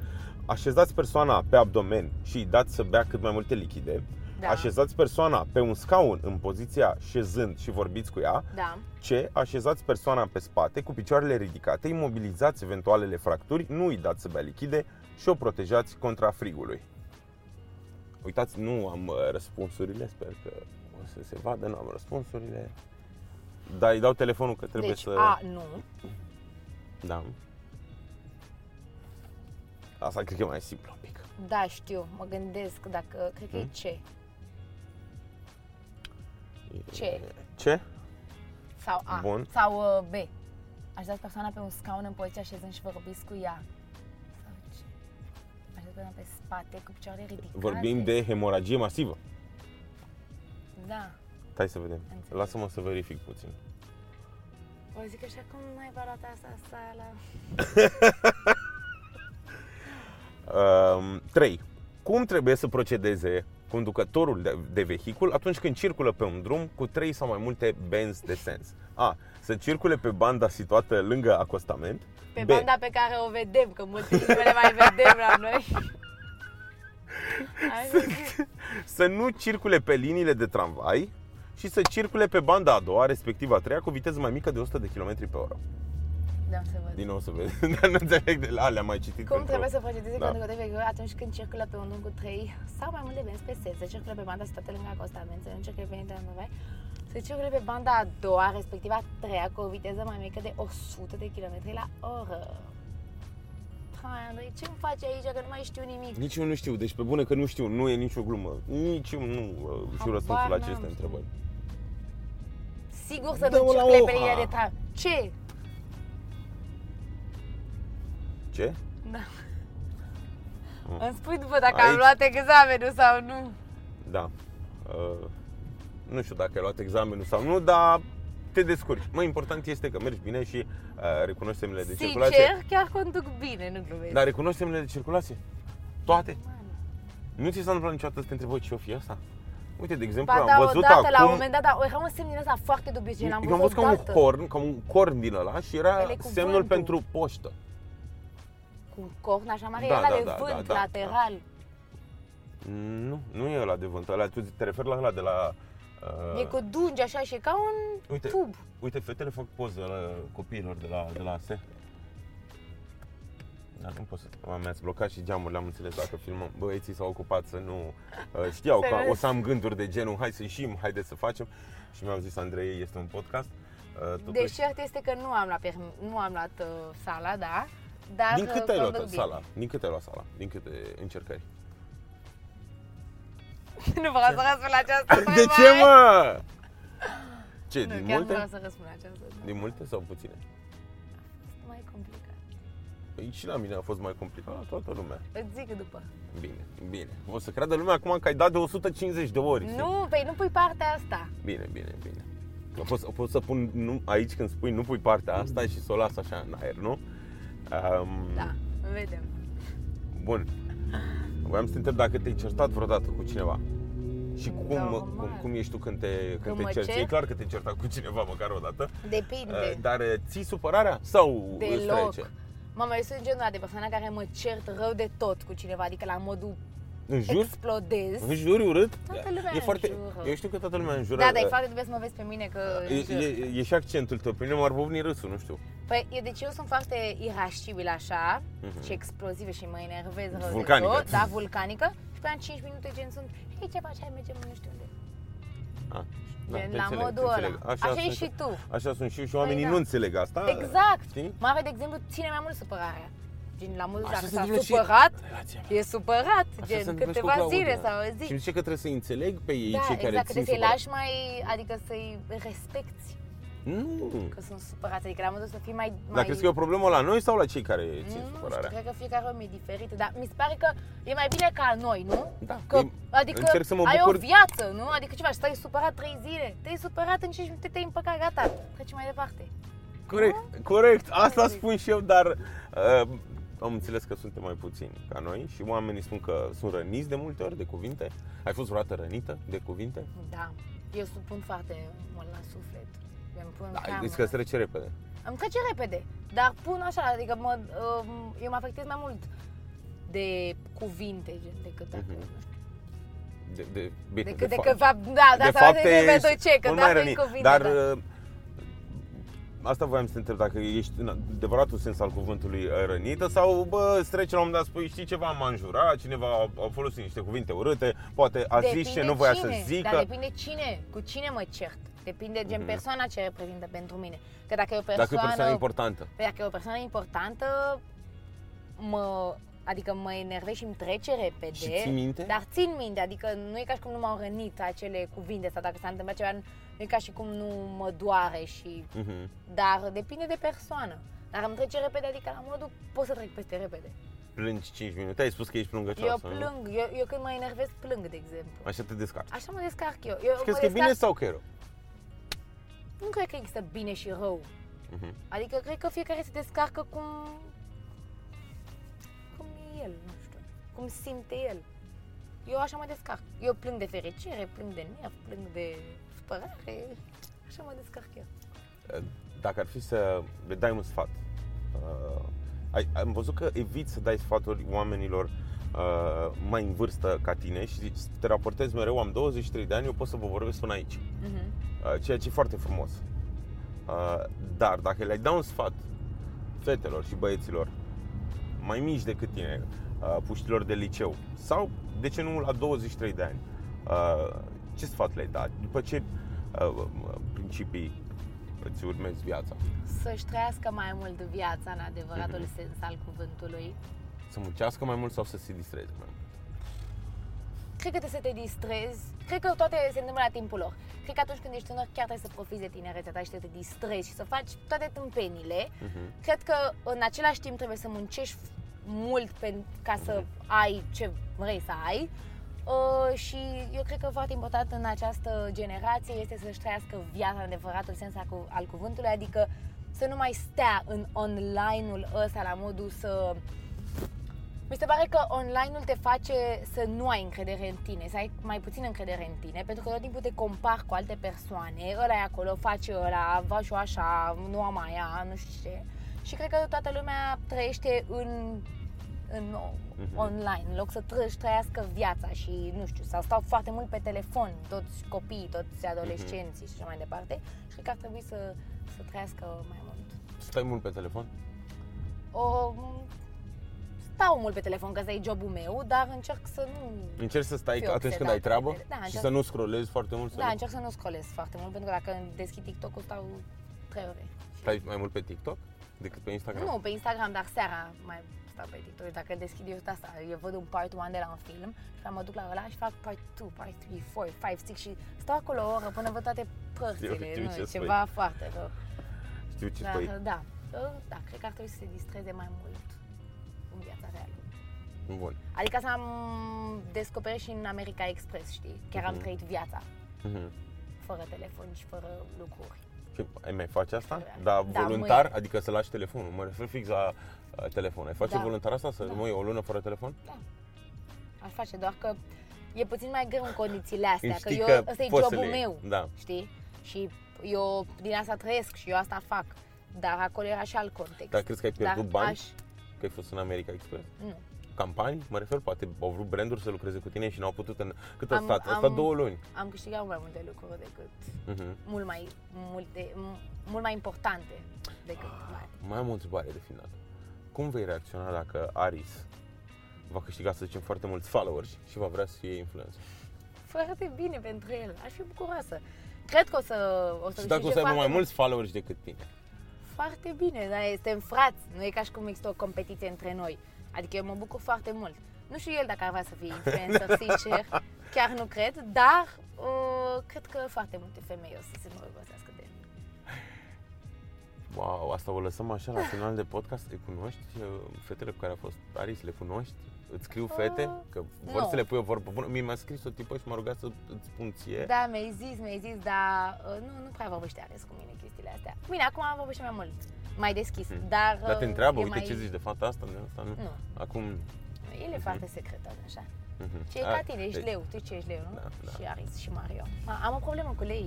Așezați persoana pe abdomen și îi dați să bea cât mai multe lichide. Da. Așezați persoana pe un scaun în poziția șezând și vorbiți cu ea. Da. C. Așezați persoana pe spate cu picioarele ridicate, imobilizați eventualele fracturi, nu îi dați să bea lichide și o protejați contra frigului. Uitați, nu am uh, răspunsurile, sper că o să se vadă, nu am răspunsurile. Dar îi dau telefonul că trebuie Deci să... A, nu. Da. Asta cred că e mai simplu un pic. Da, știu, mă gândesc dacă, cred că e Hmm? C. Ce? Ce? Sau A. Bun. Sau uh, B. Așezați persoana pe un scaun în poziția șezând și vorbiți cu ea. Sau C. Așezați persoana pe spate cu picioarele ridicate. Vorbim de hemoragie masivă. Da. Hai să vedem. Înțeleg. Lasă-mă să verific puțin. O zic așa cum nu ai luat asta sala. Um, 3. Cum trebuie să procedeze conducătorul de, de vehicul atunci când circulă pe un drum cu 3 sau mai multe benzi de sens? A. Să circule pe banda situată lângă acostament. Pe B. banda pe care o vedem, că multe nu le mai vedem la noi. Hai să zic. Să nu circule pe liniile de tramvai și să circule pe banda a doua, respectiv a treia, cu viteză mai mică de 100 de km pe oră. Da, să văd. Din nou să vezi, dar nu înțeleg de la le-am mai citit. Cum pentru- trebuie să procedeze Da. conducătorul vehiculului atunci când circulă pe un drum cu 3 sau mai multe benzi pe sens, să circulă pe banda situată lângă acostament, să nu circule pe internet, să circule pe banda a doua, respectiv a treia, cu o viteză mai mică de 100 de km la oră. Hai, Andrei, ce îmi faci aici că nu mai știu nimic? Nici eu nu știu, deci pe bune că nu știu, nu e nicio glumă. Nici eu nu uh, știu Habar răspunsul la n-am. aceste întrebări. Sigur să Dă-o nu la circule pe Oha. linia de tram. Ce? Ce? Da. Mm. Îmi spui după dacă am Aici- luat examenul sau nu. Da. Uh, nu știu dacă ai luat examenul sau nu, dar te descurci. Mai important este că mergi bine și uh, recunoști semnele de circulație. Sincer, chiar conduc bine, nu glumesc. Dar recunoști semnele de circulație? Toate? Mamă. Nu ți s-a întâmplat niciodată să te întrebi "Bă, ce o fi asta? Uite, de exemplu, Ba am da, văzut odată, acum... la un moment dat, da, era un semn din ăsta foarte dubios, gen, am eu am văzut ca un odată. corn, ca un corn din ăla și era Ele cu semnul vântul. pentru poștă. Cu un corn așa mare, Da, da, da, de da, vânt, da, da, lateral. Nu, nu e ăla de vânt, ăla, tu te referi la ăla de la... Uh, E cu dungi așa și e ca un Uite. tub. Uite, fetele fac poză la copiilor de la, de la ASE. Dar nu pot să... Mama mi-ați blocat și geamurile, am înțeles dacă filmăm. Băieții s-au ocupat să nu... Uh, știau că Serios? o să am gânduri de genul, hai să ieșim, haideți să facem. Și mi-au zis, Andrei, este un podcast. Uh, totuși, Deci cert este că nu am luat, perm- nu am luat uh, sala, da, dar din câte ai uh, luat conduc bine. sala? Din câte ai luat sala? Din câte încercări? nu vreau să răspund la această De ce, mă? Ce, Nu, din chiar nu multe? vreau să răspund la aceasta. nu. Din multe sau puține? Mai complicat. Păi și la mine a fost mai complicat, la toată lumea. Îți zic după. Bine, bine. O să creadă lumea acum că ai dat de 150 de ori. Nu, păi nu pui partea asta. Bine, bine, bine. O pot, o pot să pun nu, aici când spui nu pui partea asta și să o las așa în aer, nu? Um, Da, vedem. Bun. Voiam să te întreb dacă te-ai certat vreodată cu cineva. Și cum, Normal. cum, cum ești tu când te, când Când te mă cerți? cer? E clar că te-ai certat cu cineva măcar o dată. Depinde. Uh, Dar uh, ții supărarea sau îți Deloc. trece? Mama, eu sunt genul de persoană care mă cert rău de tot cu cineva, adică la modul În jur? explodez. În juri urât? Toată lumea e foarte, înjură. Eu știu că toată lumea înjură. Da, dar e uh, foarte dubios să mă vezi pe mine că e, înjur. e, e, și accentul tău. Pe mine m-ar bovni râsul, nu știu. Păi, e, deci eu sunt foarte irascibil așa Mhm. și explozivă și mă enervez rău Vulcanică. de tot. Da, vulcanică. Și pe în 5 minute gen sunt, hei, ce faci, hai mergem nu știu unde. Ah, Gen, te la înțeleg, modul te ăla. înțeleg. Așa sunt ești și tu. Așa sunt și eu și oamenii da. nu înțeleg asta. Exact. Știi? Mare, de exemplu, ține mai mult supărarea. Gen, la modul Așa dacă se s-a întâmplă și supărat, în relația mea. e supărat, Așa se gen, întâmplă și cu câteva Claudia. zile sau o Și zi. nu zice că trebuie să înțeleg pe ei Da, cei care exact, că țin trebuie să-i supărat. lași mai, adică să-i respecti Nu. că sunt supărați, adică la modul să fii mai... mai... Dar crezi că e o problemă la noi sau la cei care țin nu știu, supărarea? cred că fiecare om e diferit, dar mi se pare că e mai bine ca noi, nu? Da, Că, e- adică încerc să mă ai bucur- o viață, nu? Adică ce faci, stai supărat 3 zile, te-ai supărat în 5 minute, te-ai împăcat, gata, treci mai departe. Corect, corect, asta Hai, zic. spun și eu, dar uh, am înțeles că suntem mai puțini ca noi și oamenii spun că sunt răniți de multe ori de cuvinte. Ai fost vreodată rănită de cuvinte? Da, eu supun foarte mult la suflet. Îmi pun Da, teamă. zici că îți trece repede. Îmi trece repede, dar pun așa, adică mă, um, eu mă afectez mai mult de cuvinte gen, decât dacă, Mhm. nu știu, De, de, bine, decât de, de, fapt- că fapt, da, da, de sau fapt de, de, ești ce, că mult da, mai prin rănit. cuvinte, Dar da. uh, asta voiam să te întreb, dacă ești în adevăratul sens al cuvântului uh, rănită sau bă, îți trece la un moment dat, spui, știi ceva, m-a înjurat, cineva a, a folosit niște cuvinte urâte, poate a zis ce Depinde nu voia cine, să zică. Dar depinde cine, cu cine mă cert. Depinde gen Mhm. persoana ce reprezintă pentru mine. Că dacă e o Dacă e persoană, o persoană importantă. Păi dacă e o persoană importantă, mă, adică mă enervez și îmi trece repede. Și ții minte? Dar țin minte, adică nu e ca și cum nu m-au rănit acele cuvinte sau dacă s-a întâmplat ceva, nu e ca și cum nu mă doare și... Mhm. Dar depinde de persoană. Dar îmi trece repede, adică la modul pot să trec peste repede. Plângi 5 minute, ai spus că ești plângăcioasă, Eu nu? plâng, eu, eu când mă enervez plâng, de exemplu. Așa te descarci. Așa mă descarc eu. eu Și crezi mă că e bine descarc- sau că e rău? Nu cred că există bine și rău. Mhm. Adică cred că fiecare se descarcă cum... cum e el, nu știu. Cum simte el. Eu așa mă descarc. Eu plâng de fericire, plâng de nerv, plâng de supărare. Așa mă descarc eu. Dacă ar fi să le dai un sfat, uh, ai, am văzut că eviți să dai sfaturi oamenilor uh, mai în vârstă ca tine și zici, te raportezi mereu, am 23 de ani, eu pot să vă vorbesc până aici. Mhm. Uh, ceea ce e foarte frumos. Uh, dar dacă le-ai da un sfat fetelor și băieților mai mici decât tine, uh, puștilor de liceu sau, de ce nu, la 23 de ani, uh, ce sfat le-ai dat? După ce uh, principii îți urmezi viața? Să-și trăiască mai mult viața în adevăratul Mhm. sens al cuvântului. Să muncească mai mult sau să se distreze mai mult? Cred că trebuie să te distrezi. Cred că toate se întâmplă la timpul lor. Cred că atunci când ești tânăr chiar trebuie să profiți de tinerețea ta și să te distrezi și să faci toate tâmpenile. Mhm. Cred că în același timp trebuie să muncești mult pen- ca să ai ce vrei să ai. Uh, și eu cred că foarte important în această generație este să-și trăiască viața în adevăratul sens al, cu- al cuvântului, adică să nu mai stea în online-ul ăsta la modul să... Mi se pare că online-ul te face să nu ai încredere în tine, să ai mai puțin încredere în tine, pentru că tot timpul te compari cu alte persoane, ăla e acolo, face ăla, va și eu așa, nu am aia, nu știu ce. Și cred că toată lumea trăiește în, în Mhm. online, în loc să tră- trăiască viața și, nu știu, sau stau foarte mult pe telefon, toți copiii, toți adolescenții și așa mai departe. Și cred că ar trebui să, să trăiască mai mult. Stai mult pe telefon? O, stau mult pe telefon, că ăsta e jobul meu, dar încerc să nu... Încerci să stai Fiu atunci când ai obsedată treabă de- da, și încerc- să nu scrollezi foarte mult? Să Da, nu... încerc să nu scrollez foarte mult, pentru că dacă deschid TikTok-ul stau 3 ore. Stai mai mult pe TikTok decât pe Instagram? Nu, pe Instagram, dar seara mai asta pe TikTok. Dacă deschid eu asta, eu văd un part 1 de la un film și mă duc la ăla și fac part 2, part 3, 4, 5, 6 și stau acolo o oră până văd toate părțile. Știu, știu nu, ce e spui. ceva foarte rău. Știu ce Dar, spui. da, da, cred că ar trebui să se distreze mai mult în viața reală. Bun. Adică asta am descoperit și în America Express, știi? Chiar am Mhm. trăit viața Mhm. fără telefon și fără lucruri. Și ai mai face asta? Da, Da, voluntar? mâine. Adică să lași telefonul. Mă refer fix la uh, telefon. Ai face Da. voluntar asta? Să Da. rămâi o lună fără telefon? Da. Aș face, doar că e puțin mai greu în condițiile astea, că Știi eu, că ăsta e poți să jobul le iei. meu, Da. știi? Și eu din asta trăiesc și eu asta fac. Dar acolo era și alt context. Dar crezi că ai pierdut Dar bani? Aș... Că ai fost în America Express? Nu. Campanii? Mă refer, poate au vrut branduri să lucreze cu tine și n-au putut în... Cât a Am- stat? A am- stat două luni. Am câștigat mai multe lucruri decât Mhm. mult mai, multe, m- mult mai importante decât mai. Mai am o întrebare de final. Cum vei reacționa dacă Aris va câștiga, să zicem, foarte mulți followers și va vrea să fie influencer? Foarte bine pentru el. Aș fi bucuroasă. Cred că o să, o să Și dacă o să câștige aibă mai foarte mulți followers decât tine? Foarte bine, dar suntem frați. Nu e ca și cum există o competiție între noi. Adică eu mă bucur foarte mult. Nu știu el dacă ar vrea să fie influencer, sincer. Chiar nu cred, dar uh, cred că foarte multe femei o să se îndrăgostească de el. Wow, asta o lăsăm așa la final de podcast. Le cunoști uh, fetele cu care a fost Aris? Le cunoști? Îți scriu fete? Uh, Că vor nu. să le pui o vorbă bună. Mie mi-a scris o tipă și m-a rugat să îți spun ție. Da, mi-ai zis, mi-ai zis, dar uh, nu, nu prea vorbește Ares cu mine chestiile astea. Cu mine acum vorbește mai mult, mai deschis, Mhm. dar... Dar te uh, întreabă, e uite mai... ce zici de fata asta, de asta, nu? Nu, Acum... el e foarte secretar, așa. Mhm. Ce e A, ca tine, ești deci- leu, tu ce ești leu, nu? Da, da. Și Aris și Mario. A, am o problemă cu lei.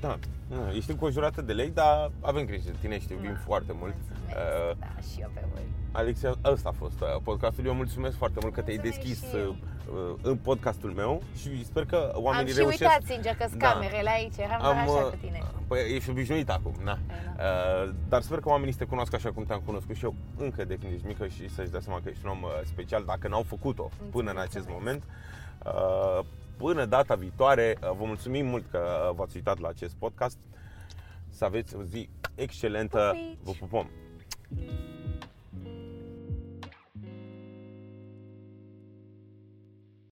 Da, nu, ești înconjurată de lei, dar avem grijă de tine, știu, iubim Da, foarte mult. Mulțumesc, Uh, da, și eu pe voi. Alexia, ăsta a fost uh, podcastul. Eu mulțumesc foarte mult că te-ai Mulțumesc deschis și eu. uh, în podcastul meu și sper că Am oamenii și reușesc. uitat, sincer, că sunt Da. camerele aici, eram doar așa uh, cu tine. Păi ești obișnuit acum, na. Da. Uh, dar sper că oamenii să te cunoască așa cum te-am cunoscut și eu încă de când ești mică și să-și dea seama că ești un om uh, special dacă n-au făcut-o până în acest mulțumesc. Moment. Uh, până data viitoare, uh, vă mulțumim mult că uh, v-ați uitat la acest podcast. Să aveți o zi excelentă. Pupici! Vă pupăm!